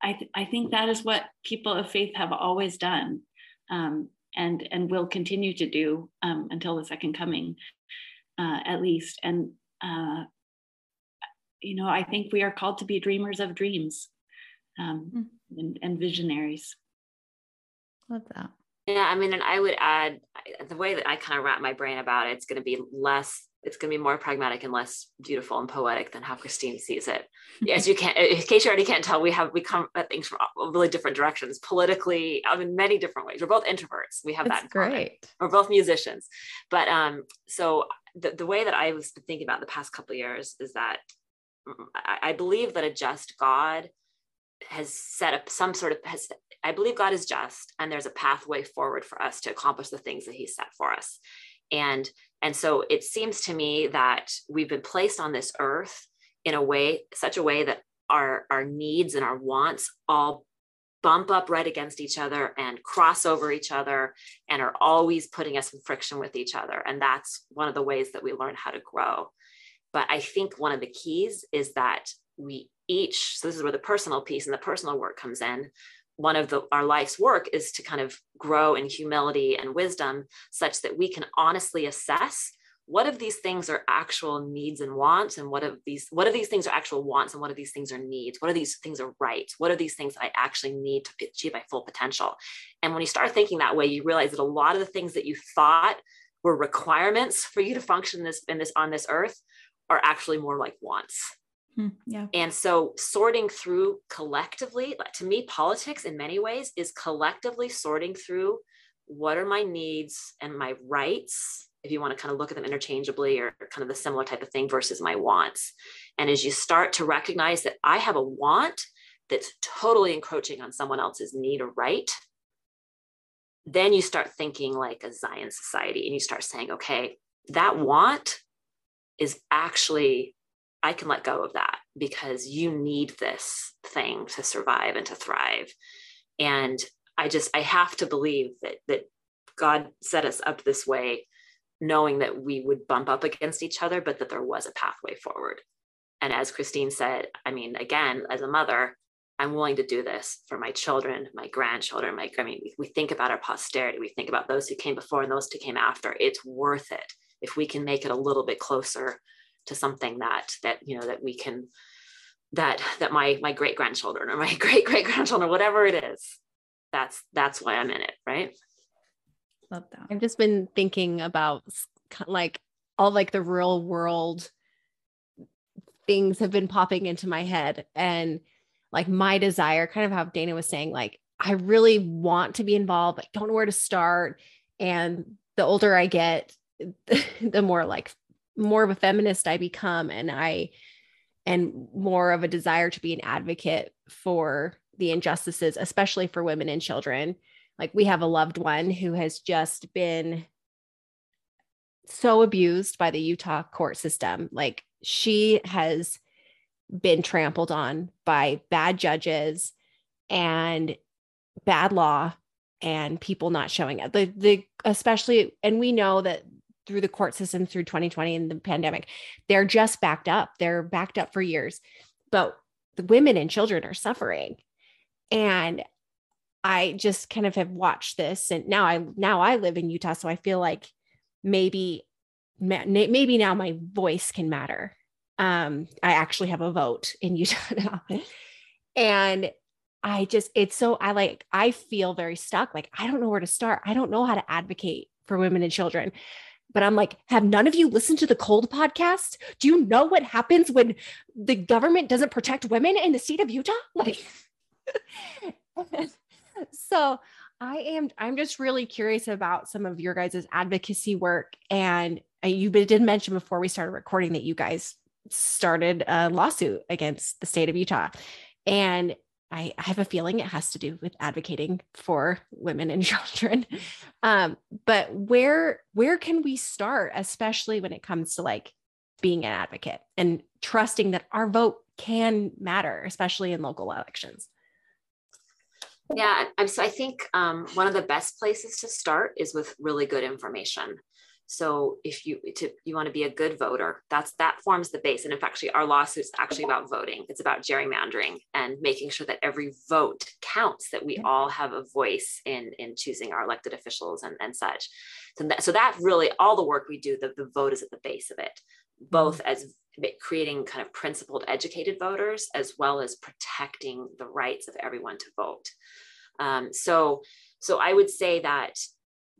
I, th- I think that is what people of faith have always done um, and, and will continue to do um, until the second coming, uh, at least. And, uh, you know, I think we are called to be dreamers of dreams. Um, mm and, and visionaries. Love that. Yeah, I mean, and I would add the way that I kind of wrap my brain about it, it's going to be less, it's going to be more pragmatic and less beautiful and poetic than how Kristine sees it. As you can't, in case you already can't tell, we have, we come at things from really different directions politically, I mean, many different ways. We're both introverts. We have That's that. great. We're both musicians. But um, so the, the way that I was thinking about the past couple years is that mm, I, I believe that a just God has set up some sort of has i believe god is just and there's a pathway forward for us to accomplish the things that he set for us and and so it seems to me that we've been placed on this earth in a way such a way that our our needs and our wants all bump up right against each other and cross over each other and are always putting us in friction with each other. And that's one of the ways that we learn how to grow. But I think one of the keys is that we each, so this is where the personal piece and the personal work comes in. One of the, our life's work is to kind of grow in humility and wisdom such that we can honestly assess what of these things are actual needs and wants and what of these what of these things are actual wants and what of these things are needs? What are these things are right what are these things i actually need to achieve my full potential? And when you start thinking that way you realize that a lot of the things that you thought were requirements for you to function this in this on this earth are actually more like wants Hmm, yeah. and so sorting through collectively to me politics in many ways is collectively sorting through what are my needs and my rights if you want to kind of look at them interchangeably or kind of the similar type of thing versus my wants. And as you start to recognize that I have a want that's totally encroaching on someone else's need or right, then you start thinking like a Zion society and you start saying, okay, that want is actually, I can let go of that because you need this thing to survive and to thrive. And I just, I have to believe that, that God set us up this way knowing that we would bump up against each other, but that there was a pathway forward. And as Kristine said, I mean, again, as a mother, I'm willing to do this for my children, my grandchildren, my, I mean, we think about our posterity, we think about those who came before and those who came after. It's worth it if we can make it a little bit closer to something that, that, you know, that we can, that, that my, my great grandchildren or my great great grandchildren, whatever it is, that's, that's why I'm in it. Right. Love that. I've just been thinking about like all like the real world things have been popping into my head and like my desire kind of how Dana was saying like I really want to be involved but don't know where to start and the older I get the more like more of a feminist I become and I and more of a desire to be an advocate for the injustices especially for women and children like we have a loved one who has just been so abused by the Utah court system. Like she has been trampled on by bad judges and bad law and people not showing up. The the especially and we know that through the court system through 2020 and the pandemic, they're just backed up. They're backed up for years. But the women and children are suffering. And I just kind of have watched this and now I now I live in Utah so I feel like maybe maybe now my voice can matter. Um I actually have a vote in Utah now. and I just it's so I like I feel very stuck like I don't know where to start. I don't know how to advocate for women and children. But I'm like, have none of you listened to the cold podcast? Do you know what happens when the government doesn't protect women in the state of Utah? Like so I am I'm just really curious about some of your guys' advocacy work. And uh, you did mention before we started recording that you guys started a lawsuit against the state of Utah. And I, I have a feeling it has to do with advocating for women and children. Um, but where where can we start, especially when it comes to like being an advocate and trusting that our vote can matter, especially in local elections? Yeah, so I think um, one of the best places to start is with really good information. So if you to, you want to be a good voter, that's that forms the base. And in fact, actually, our lawsuit is actually about voting. It's about gerrymandering and making sure that every vote counts. That we all have a voice in in choosing our elected officials and and such. So that, so that really all the work we do, the, the vote is at the base of it, both mm-hmm. as creating kind of principled, educated voters, as well as protecting the rights of everyone to vote. Um, so, so I would say that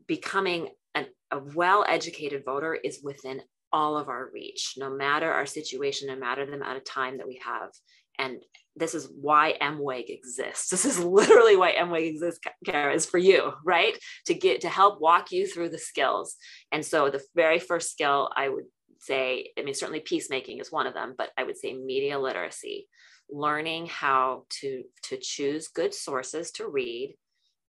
becoming an, a well-educated voter is within all of our reach, no matter our situation, no matter the amount of time that we have. And this is why MWEG exists. This is literally why MWEG exists, Kara, is for you, right? To get to help walk you through the skills. And so the very first skill I would say, I mean, certainly peacemaking is one of them, but I would say media literacy, learning how to, to choose good sources to read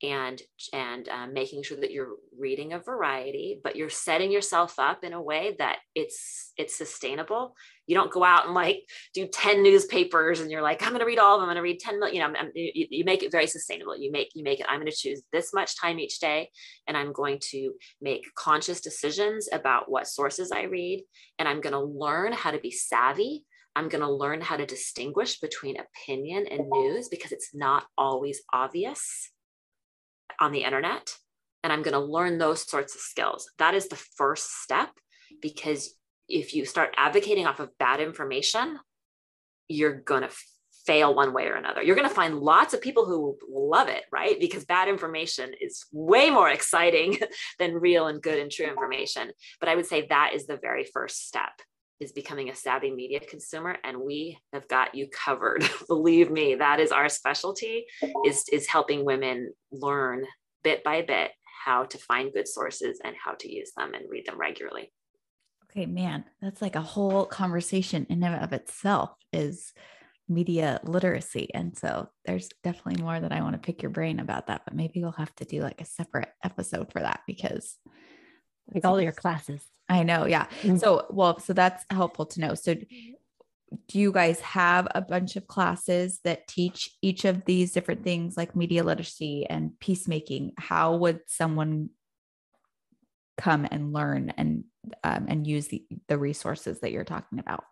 and and um, making sure that you're reading a variety but you're setting yourself up in a way that it's it's sustainable. You don't go out and like do 10 newspapers and you're like i'm going to read all of them i'm going to read 10 million you know I'm, you, you make it very sustainable. You make you make it i'm going to choose this much time each day and i'm going to make conscious decisions about what sources i read and i'm going to learn how to be savvy. I'm going to learn how to distinguish between opinion and news because it's not always obvious on the internet and I'm going to learn those sorts of skills. That is the first step because if you start advocating off of bad information, you're going to fail one way or another. You're going to find lots of people who love it, right? Because bad information is way more exciting than real and good and true information. But I would say that is the very first step is becoming a savvy media consumer and we have got you covered. Believe me that is our specialty is is helping women learn bit by bit how to find good sources and how to use them and read them regularly. Okay man that's like a whole conversation in and of itself is media literacy. And so there's definitely more that i want to pick your brain about that but maybe we'll have to do like a separate episode for that because like all your classes I know. Yeah. Mm-hmm. So, well, so that's helpful to know. So, do you guys have a bunch of classes that teach each of these different things like media literacy and peacemaking? How would someone come and learn and um, and use the, the resources that you're talking about?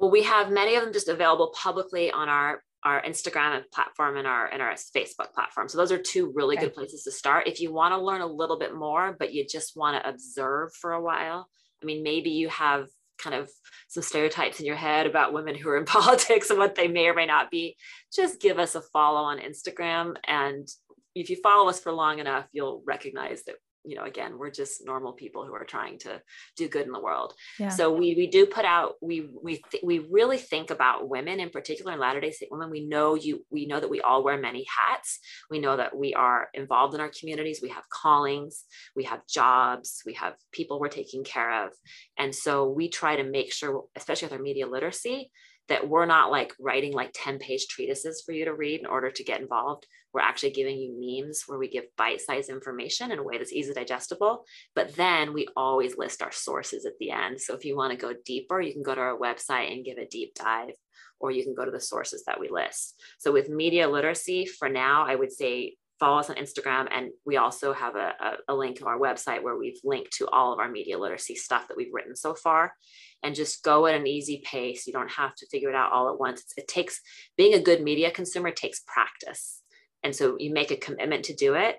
Well, we have many of them just available publicly on our our Instagram platform and our and our Facebook platform. So those are two really okay. good places to start. If you want to learn a little bit more, but you just want to observe for a while. I mean, maybe you have kind of some stereotypes in your head about women who are in politics and what they may or may not be. Just give us a follow on Instagram. And if you follow us for long enough, you'll recognize that you know again we're just normal people who are trying to do good in the world. Yeah. so we we do put out we we th- we really think about women in particular in latter day saint women. We know you we know that we all wear many hats. We know that we are involved in our communities. We have callings. We have jobs. We have people we're taking care of. And so we try to make sure especially with our media literacy that we're not like writing like 10 page treatises for you to read in order to get involved. We're actually giving you memes where we give bite sized information in a way that's easy digestible. But then we always list our sources at the end. So if you want to go deeper, you can go to our website and give a deep dive, or you can go to the sources that we list. So with media literacy, for now, I would say follow us on Instagram. And we also have a, a, a, link to our website where we've linked to all of our media literacy stuff that we've written so far. And just go at an easy pace. You don't have to figure it out all at once. It's, it takes being a good media consumer takes practice. And so you make a commitment to do it.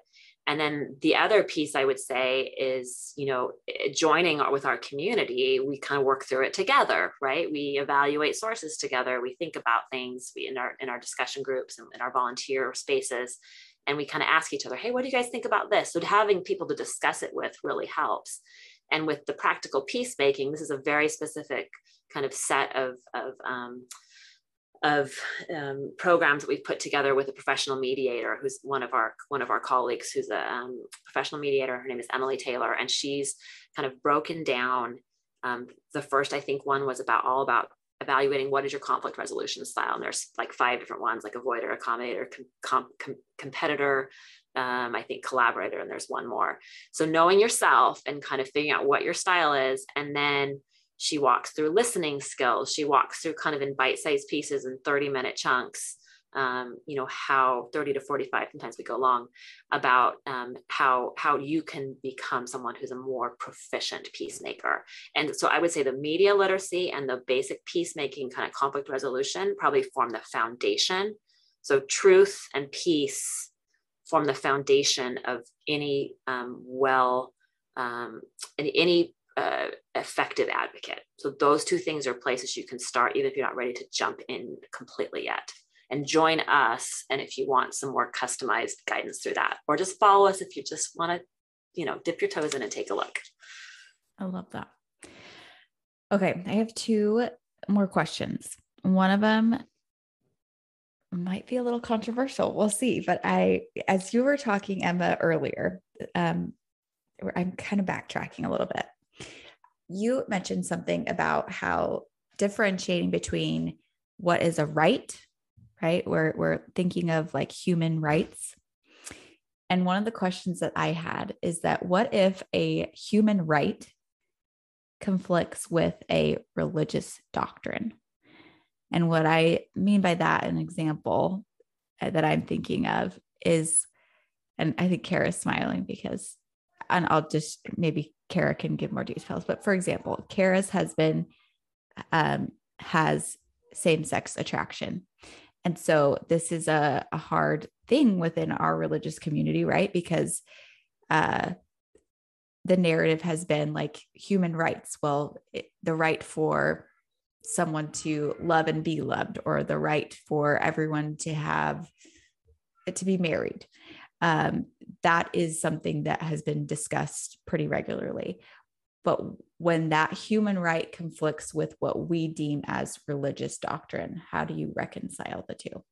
And then the other piece I would say is, you know, joining with our community, we kind of work through it together, right? We evaluate sources together. We think about things we, in our in our discussion groups and in our volunteer spaces and we kind of ask each other, hey, what do you guys think about this? So having people to discuss it with really helps. And with the practical peacemaking, this is a very specific kind of set of, of um, of um, programs that we've put together with a professional mediator who's one of our one of our colleagues who's a um, professional mediator her name is emily taylor and she's kind of broken down um, the first i think one was about all about evaluating what is your conflict resolution style. And there's like five different ones, like avoider, accommodator, com- com- competitor, um, I think collaborator, and there's one more. So knowing yourself and kind of figuring out what your style is, and then she walks through listening skills. She walks through kind of in bite-sized pieces and 30 minute chunks um, you know how 30 to 45 sometimes we go long about um, how how you can become someone who's a more proficient peacemaker. And so i would say the media literacy and the basic peacemaking kind of conflict resolution probably form the foundation. So truth and peace form the foundation of any um, well um, any, uh, effective advocate. So those two things are places you can start, even if you're not ready to jump in completely yet and join us. And if you want some more customized guidance through that, or just follow us if you just want to, you know, dip your toes in and take a look. I love that. Okay, I have two more questions. One of them might be a little controversial. We'll see. But I, as you were talking, Emma, earlier, um, I'm kind of backtracking a little bit. You mentioned something about how differentiating between what is a right right? We're, we're thinking of like human rights And one of the questions that I had is that what if a human right conflicts with a religious doctrine? And what I mean by that, an example uh, that I'm thinking of is, and I think Kara's smiling because, and I'll just maybe Kara can give more details. But for example, Kara's husband um, has same sex attraction. And so this is a, a hard thing within our religious community, right? Because uh, the narrative has been like human rights. Well, it, the right for someone to love and be loved, or the right for everyone to have to be married. Um, that is something that has been discussed pretty regularly. But when that human right conflicts with what we deem as religious doctrine, how do you reconcile the two?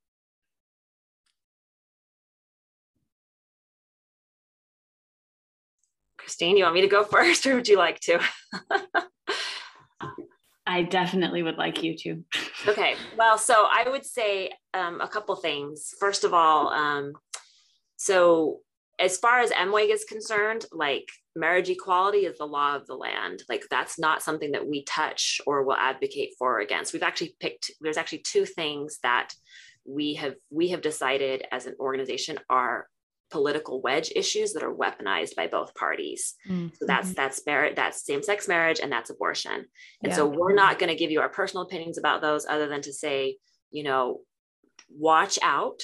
Kristine, you want me to go first or would you like to? I definitely would like you to. okay. Well, so I would say um, a couple things. First of all, um, so as far as MWEG is concerned, like marriage equality is the law of the land. Like that's not something that we touch or will advocate for or against. We've actually picked, there's actually two things that we have we have decided as an organization are political wedge issues that are weaponized by both parties. Mm-hmm. So that's that's marriage, that's same-sex marriage and that's abortion. And yeah. so we're not going to give you our personal opinions about those other than to say, you know, watch out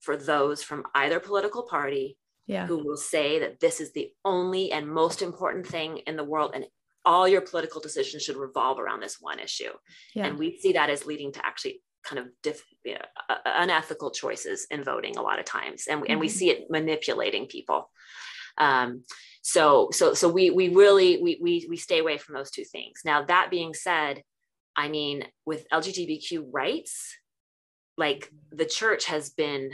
for those from either political party yeah. who will say that this is the only and most important thing in the world and all your political decisions should revolve around this one issue. Yeah. And we see that as leading to actually kind of diff, you know, uh, unethical choices in voting a lot of times and, mm-hmm. and we mm-hmm. see it manipulating people um, so so so we we really we, we we stay away from those two things now that being said i mean with lgbtq rights like the church has been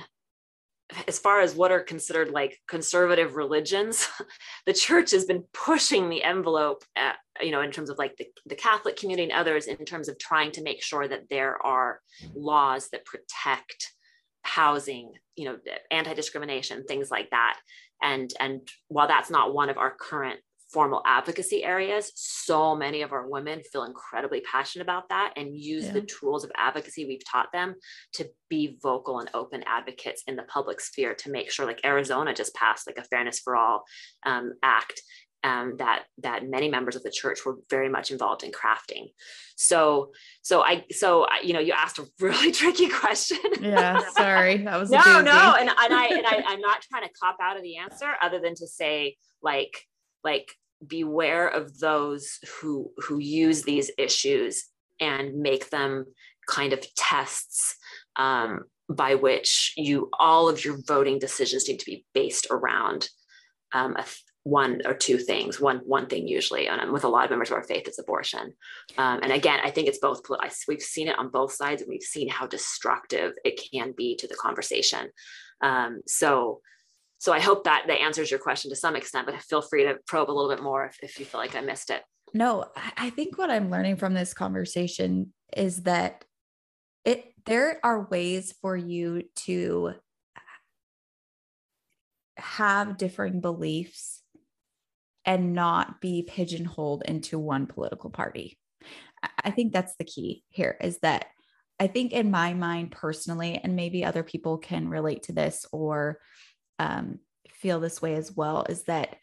as far as what are considered like conservative religions, the church has been pushing the envelope, at, you know, in terms of like the, the Catholic community and others, in terms of trying to make sure that there are laws that protect housing, you know, anti-discrimination, things like that. And and while that's not one of our current formal advocacy areas, so many of our women feel incredibly passionate about that and use yeah. the tools of advocacy we've taught them to be vocal and open advocates in the public sphere to make sure, like Arizona just passed like a Fairness for All um, Act. Um, that that many members of the church were very much involved in crafting. So so I so I, you know you asked a really tricky question. Yeah, sorry, that was no no, and, and I and I I'm not trying to cop out of the answer other than to say like like beware of those who who use these issues and make them kind of tests um, by which you all of your voting decisions need to be based around um, a, one or two things one one thing usually and with a lot of members of our faith it's abortion. Um, and again i think it's both we've seen it on both sides and we've seen how destructive it can be to the conversation. Um, so so I hope that that answers your question to some extent, but feel free to probe a little bit more if, if you feel like I missed it. No, I think what I'm learning from this conversation is that it there are ways for you to have differing beliefs and not be pigeonholed into one political party. I think that's the key here is that I think in my mind personally, and maybe other people can relate to this or um, feel this way as well is that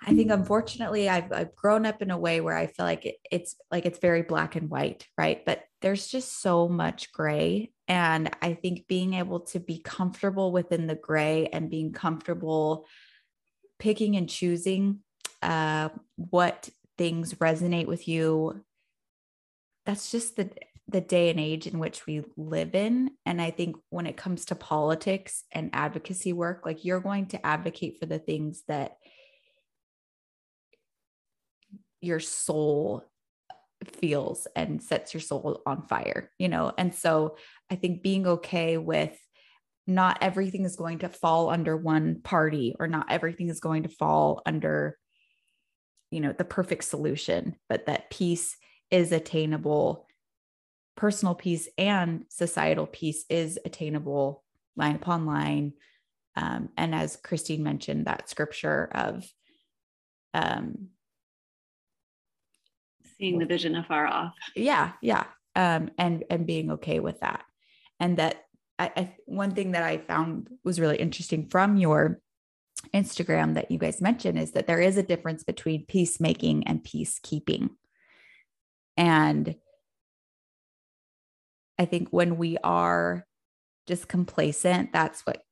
I think unfortunately I've, I've grown up in a way where I feel like it, it's like it's very black and white, right? But there's just so much gray. And I think being able to be comfortable within the gray and being comfortable picking and choosing uh, what things resonate with you, that's just the the day and age in which we live in. And I think when it comes to politics and advocacy work, like you're going to advocate for the things that your soul feels and sets your soul on fire, you know? And so I think being okay with not everything is going to fall under one party or not everything is going to fall under, you know, the perfect solution, but that peace is attainable personal peace and societal peace is attainable line upon line Um, and as Kristine mentioned, that scripture of um, seeing the vision afar off. Yeah, yeah. Um, and and being okay with that. And that I, I one thing that I found was really interesting from your Instagram that you guys mentioned is that there is a difference between peacemaking and peacekeeping. And I think when we are just complacent, that's what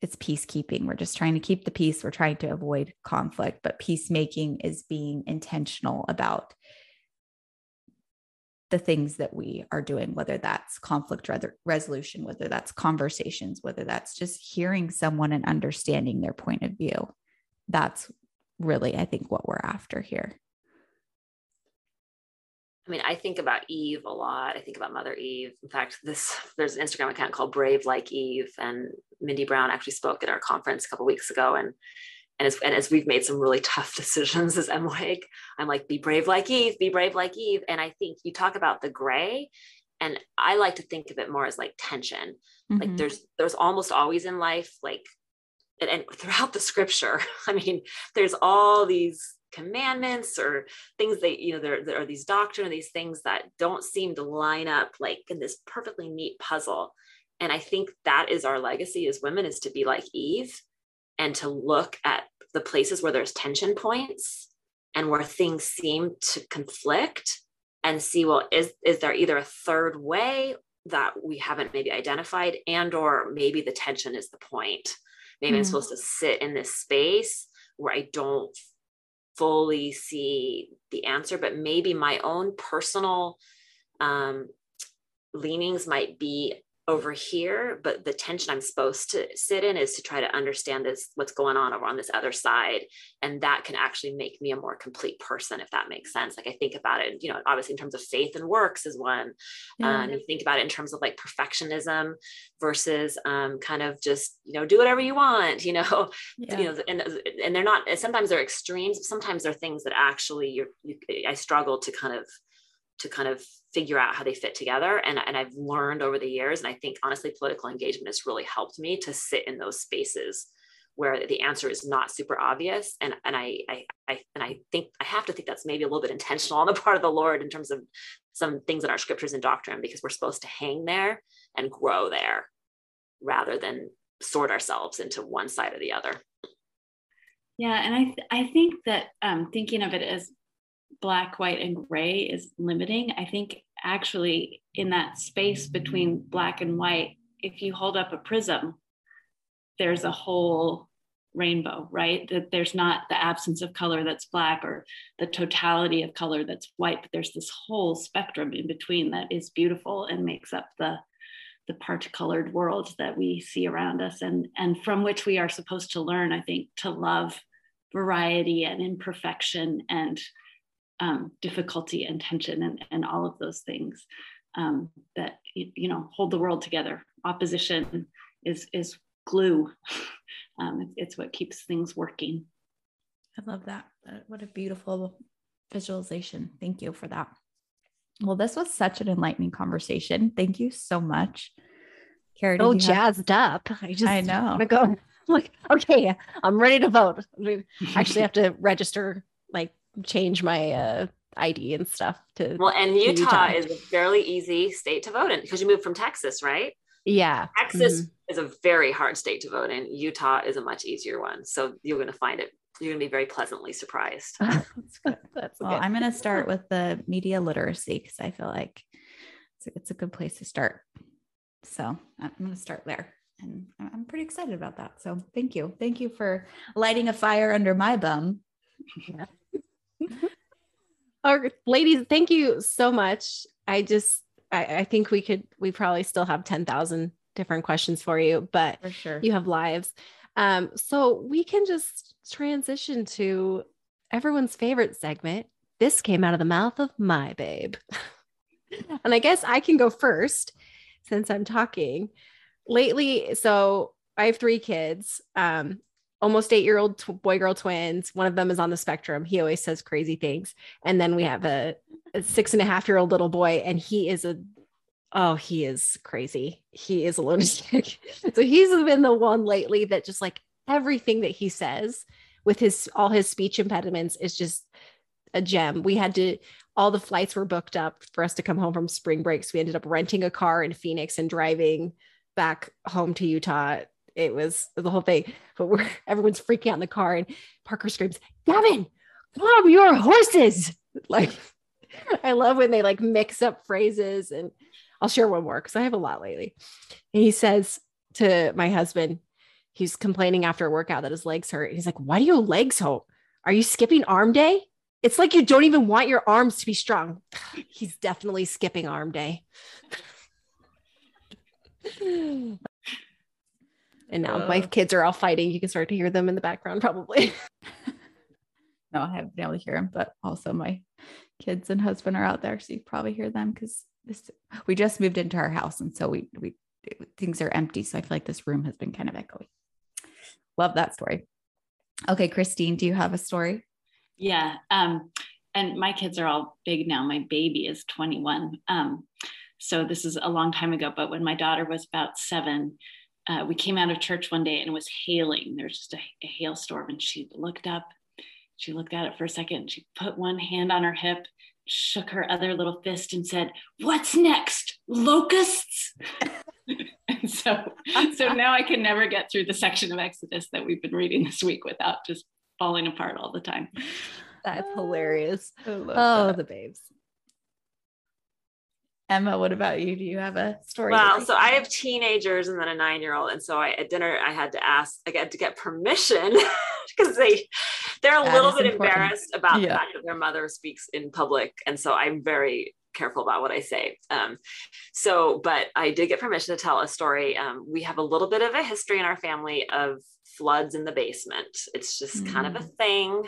it's peacekeeping. We're just trying to keep the peace. We're trying to avoid conflict, but peacemaking is being intentional about the things that we are doing, whether that's conflict re- resolution, whether that's conversations, whether that's just hearing someone and understanding their point of view. That's really, I think, what we're after here. I mean, I think about Eve a lot. I think about Mother Eve. In fact, this there's an Instagram account called Brave Like Eve, and Mindy Brown actually spoke at our conference a couple weeks ago, and and as, and as we've made some really tough decisions as MWEG, I'm like, be brave like Eve, be brave like Eve. And I think you talk about the gray, and I like to think of it more as like tension. Mm-hmm. Like there's there's almost always in life like and, and throughout the scripture, I mean, there's all these commandments or things that you know there, there are these doctrine or these things that don't seem to line up like in this perfectly neat puzzle and i think that is our legacy as women is to be like eve and to look at the places where there's tension points and where things seem to conflict and see well is is there either a third way that we haven't maybe identified and or maybe the tension is the point maybe mm. i'm supposed to sit in this space where i don't fully see the answer but maybe my own personal um, leanings might be over here but the tension i'm supposed to sit in is to try to understand this what's going on over on this other side and that can actually make me a more complete person if that makes sense like i think about it you know obviously in terms of faith and works is one yeah. um, you think about it in terms of like perfectionism versus um, kind of just you know do whatever you want you know yeah. you know and, and they're not sometimes they're extremes sometimes they're things that actually you're you, i struggle to kind of to kind of figure out how they fit together. And, and I've learned over the years, and I think honestly, political engagement has really helped me to sit in those spaces where the answer is not super obvious. And, and I, I, I, and I think I have to think that's maybe a little bit intentional on the part of the Lord in terms of some things in our scriptures and doctrine, because we're supposed to hang there and grow there rather than sort ourselves into one side or the other. Yeah, and I th- I think that um, thinking of it as black, white, and gray is limiting. I think actually in that space between black and white, if you hold up a prism, there's a whole rainbow, right? That there's not the absence of color that's black or the totality of color that's white, but there's this whole spectrum in between that is beautiful and makes up the the part-colored world that we see around us and and from which we are supposed to learn, I think, to love variety and imperfection and um, difficulty and tension and, and all of those things um, that you know hold the world together. Opposition is is glue. Um, it's, it's what keeps things working. I love that. What a beautiful visualization. Thank you for that. Well, this was such an enlightening conversation. Thank you so much. Carrie, so jazzed have... up. I just I know. to go like, okay, I'm ready to vote. I actually have to register like change my uh, ID and stuff to. Well, and Utah, Utah, is a fairly easy state to vote in because you moved from Texas, right? Yeah. Texas mm-hmm. is a very hard state to vote in. Utah is a much easier one. So you're going to find it. You're going to be very pleasantly surprised. That's good. That's well, good. I'm going to start with the media literacy because I feel like it's a, it's a good place to start. So I'm going to start there and I'm pretty excited about that. So thank you. Thank you for lighting a fire under my bum. Yeah. Our ladies, thank you so much. I just, I, I think we could, we probably still have 10,000 different questions for you, but for sure you have lives. Um, so we can just transition to everyone's favorite segment. This came out of the mouth of my babe. and I guess I can go first since I'm talking lately. So I have three kids. Um, almost eight year old boy girl twins. One of them is on the spectrum. He always says crazy things. And then we have a, a six and a half year old little boy, and he is a Oh, he is crazy. He is a lunatic. so he's been the one lately that just like everything that he says with his all his speech impediments is just a gem. We had to all the flights were booked up for us to come home from spring breaks. We ended up renting a car in Phoenix and driving back home to Utah. It was the whole thing. But we're everyone's freaking out in the car and Parker screams, Gavin, calm your horses. Like I love when they like mix up phrases and I'll share one more because I have a lot lately. And he says to my husband, he's complaining after a workout that his legs hurt. He's like, Why do your legs hurt? Are you skipping arm day? It's like you don't even want your arms to be strong. He's definitely skipping arm day. and now uh, my kids are all fighting. You can start to hear them in the background, probably. no, I haven't been able to hear them, but also my kids and husband are out there, so you probably hear them because this we just moved into our house, and so we we things are empty. So I feel like this room has been kind of echoey. Love that story. Okay, Kristine, do you have a story? Yeah. Um, and my kids are all big now. My baby is 21. Um, so this is a long time ago, but when my daughter was about seven, uh, we came out of church one day and it was hailing. There was just a, a hailstorm, and she looked up. She looked at it for a second. She put one hand on her hip, shook her other little fist, and said, "What's next? Locusts." and so, so now I can never get through the section of Exodus that we've been reading this week without just falling apart all the time. That's hilarious. oh, that. the babes. Emma, what about you? Do you have a story? Well, so I have teenagers and then a nine year old. And so I, at dinner, I had to ask, I had to get permission because they, they're a that little bit important. embarrassed about yeah. the fact that their mother speaks in public. And so I'm very careful about what I say. Um, so, but I did get permission to tell a story. Um, we have a little bit of a history in our family of floods in the basement. It's just mm. kind of a mm. thing.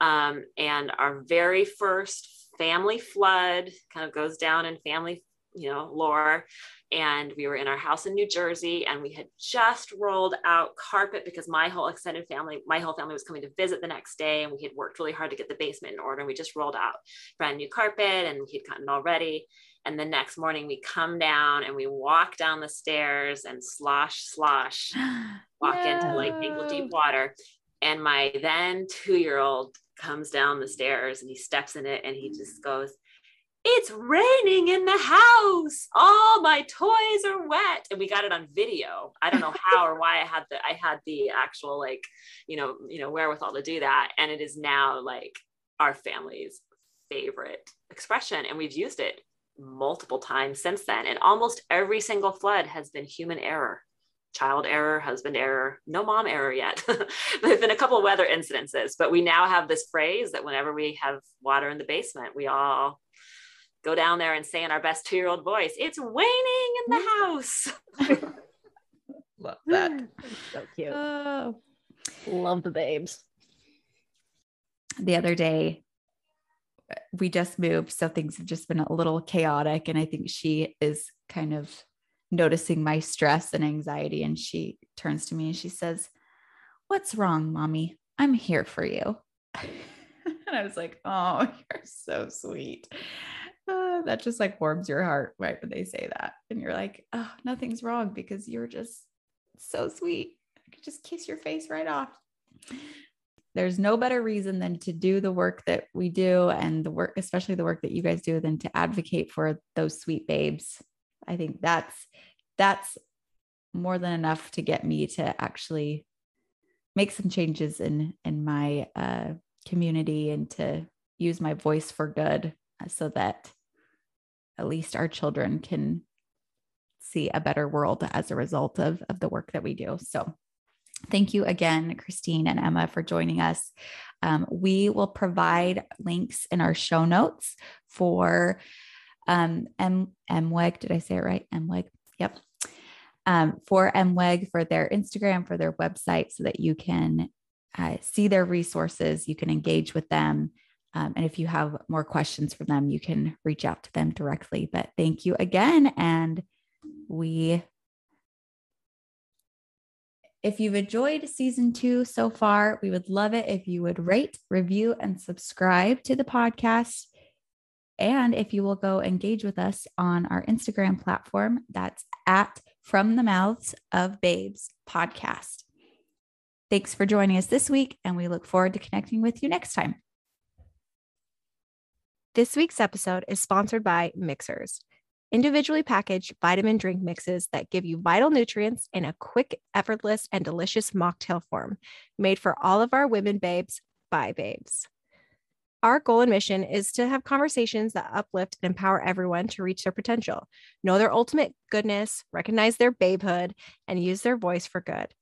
Um, and our very first family flood kind of goes down in family, you know, lore. And we were in our house in New Jersey and we had just rolled out carpet because my whole extended family, my whole family was coming to visit the next day. And we had worked really hard to get the basement in order. And we just rolled out brand new carpet and we had gotten all ready. And the next morning we come down and we walk down the stairs and slosh, slosh, walk no. into like ankle deep water. And my then two year old comes down the stairs and he steps in it and he just goes, It's raining in the house. All my toys are wet. And we got it on video. I don't know how or why I had the I had the actual like, you know, you know, wherewithal to do that. And it is now like our family's favorite expression. And we've used it multiple times since then. And almost every single flood has been human error child error, husband error, no mom error yet. there have been a couple of weather incidences, but we now have this phrase that whenever we have water in the basement, we all go down there and say in our best two year old voice, It's waning in the house. Love that. so cute. Oh. Love the babes. The other day, we just moved, so things have just been a little chaotic. And I think she is kind of noticing my stress and anxiety. And she turns to me and she says, What's wrong, mommy? I'm here for you. and I was like, Oh, you're so sweet. Uh, that just like warms your heart right when they say that. And you're like, Oh, nothing's wrong because you're just so sweet. I could just kiss your face right off. There's no better reason than to do the work that we do and the work, especially the work that you guys do, than to advocate for those sweet babes I think that's that's more than enough to get me to actually make some changes in in my uh, community and to use my voice for good uh, so that at least our children can see a better world as a result of, of the work that we do. So thank you again, Kristine and Emma, for joining us. Um, we will provide links in our show notes for um, M MWEG. Did I say it right? MWEG. Yep. Um, for MWEG for their Instagram, for their website, so that you can uh, see their resources, you can engage with them. Um, and if you have more questions for them, you can reach out to them directly. But thank you again. And we, if you've enjoyed season two so far, we would love it if you would rate, review, and subscribe to the podcast And if you will go engage with us on our Instagram platform, that's at From the Mouths of Babes podcast. Thanks for joining us this week, and we look forward to connecting with you next time. This week's episode is sponsored by Mixhers, individually packaged vitamin drink mixes that give you vital nutrients in a quick, effortless, and delicious mocktail form, made for all of our women babes by babes. Our goal and mission is to have conversations that uplift and empower everyone to reach their potential, know their ultimate goodness, recognize their babehood, and use their voice for good.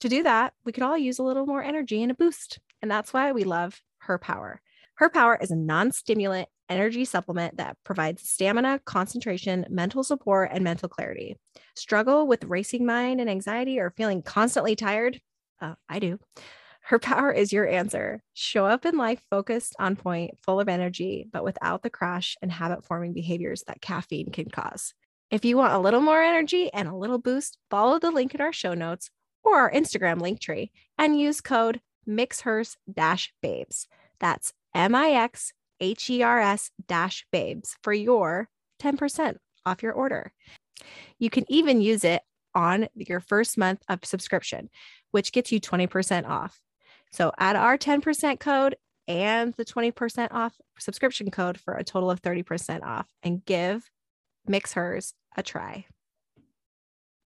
To do that, we could all use a little more energy and a boost. And that's why we love Her Power. Her Power is a non stimulant energy supplement that provides stamina, concentration, mental support, and mental clarity. Struggle with racing mind and anxiety or feeling constantly tired? Uh, I do. Her power is your answer. Show up in life focused, on point, full of energy, but without the crash and habit forming behaviors that caffeine can cause. If you want a little more energy and a little boost, follow the link in our show notes or our Instagram link tree and use code MIXHERS babes. That's M I X H E R S babes for your 10% off your order. You can even use it on your first month of subscription, which gets you 20% off. So add our 10% code and the 20% off subscription code for a total of 30% off and give Mixhers a try.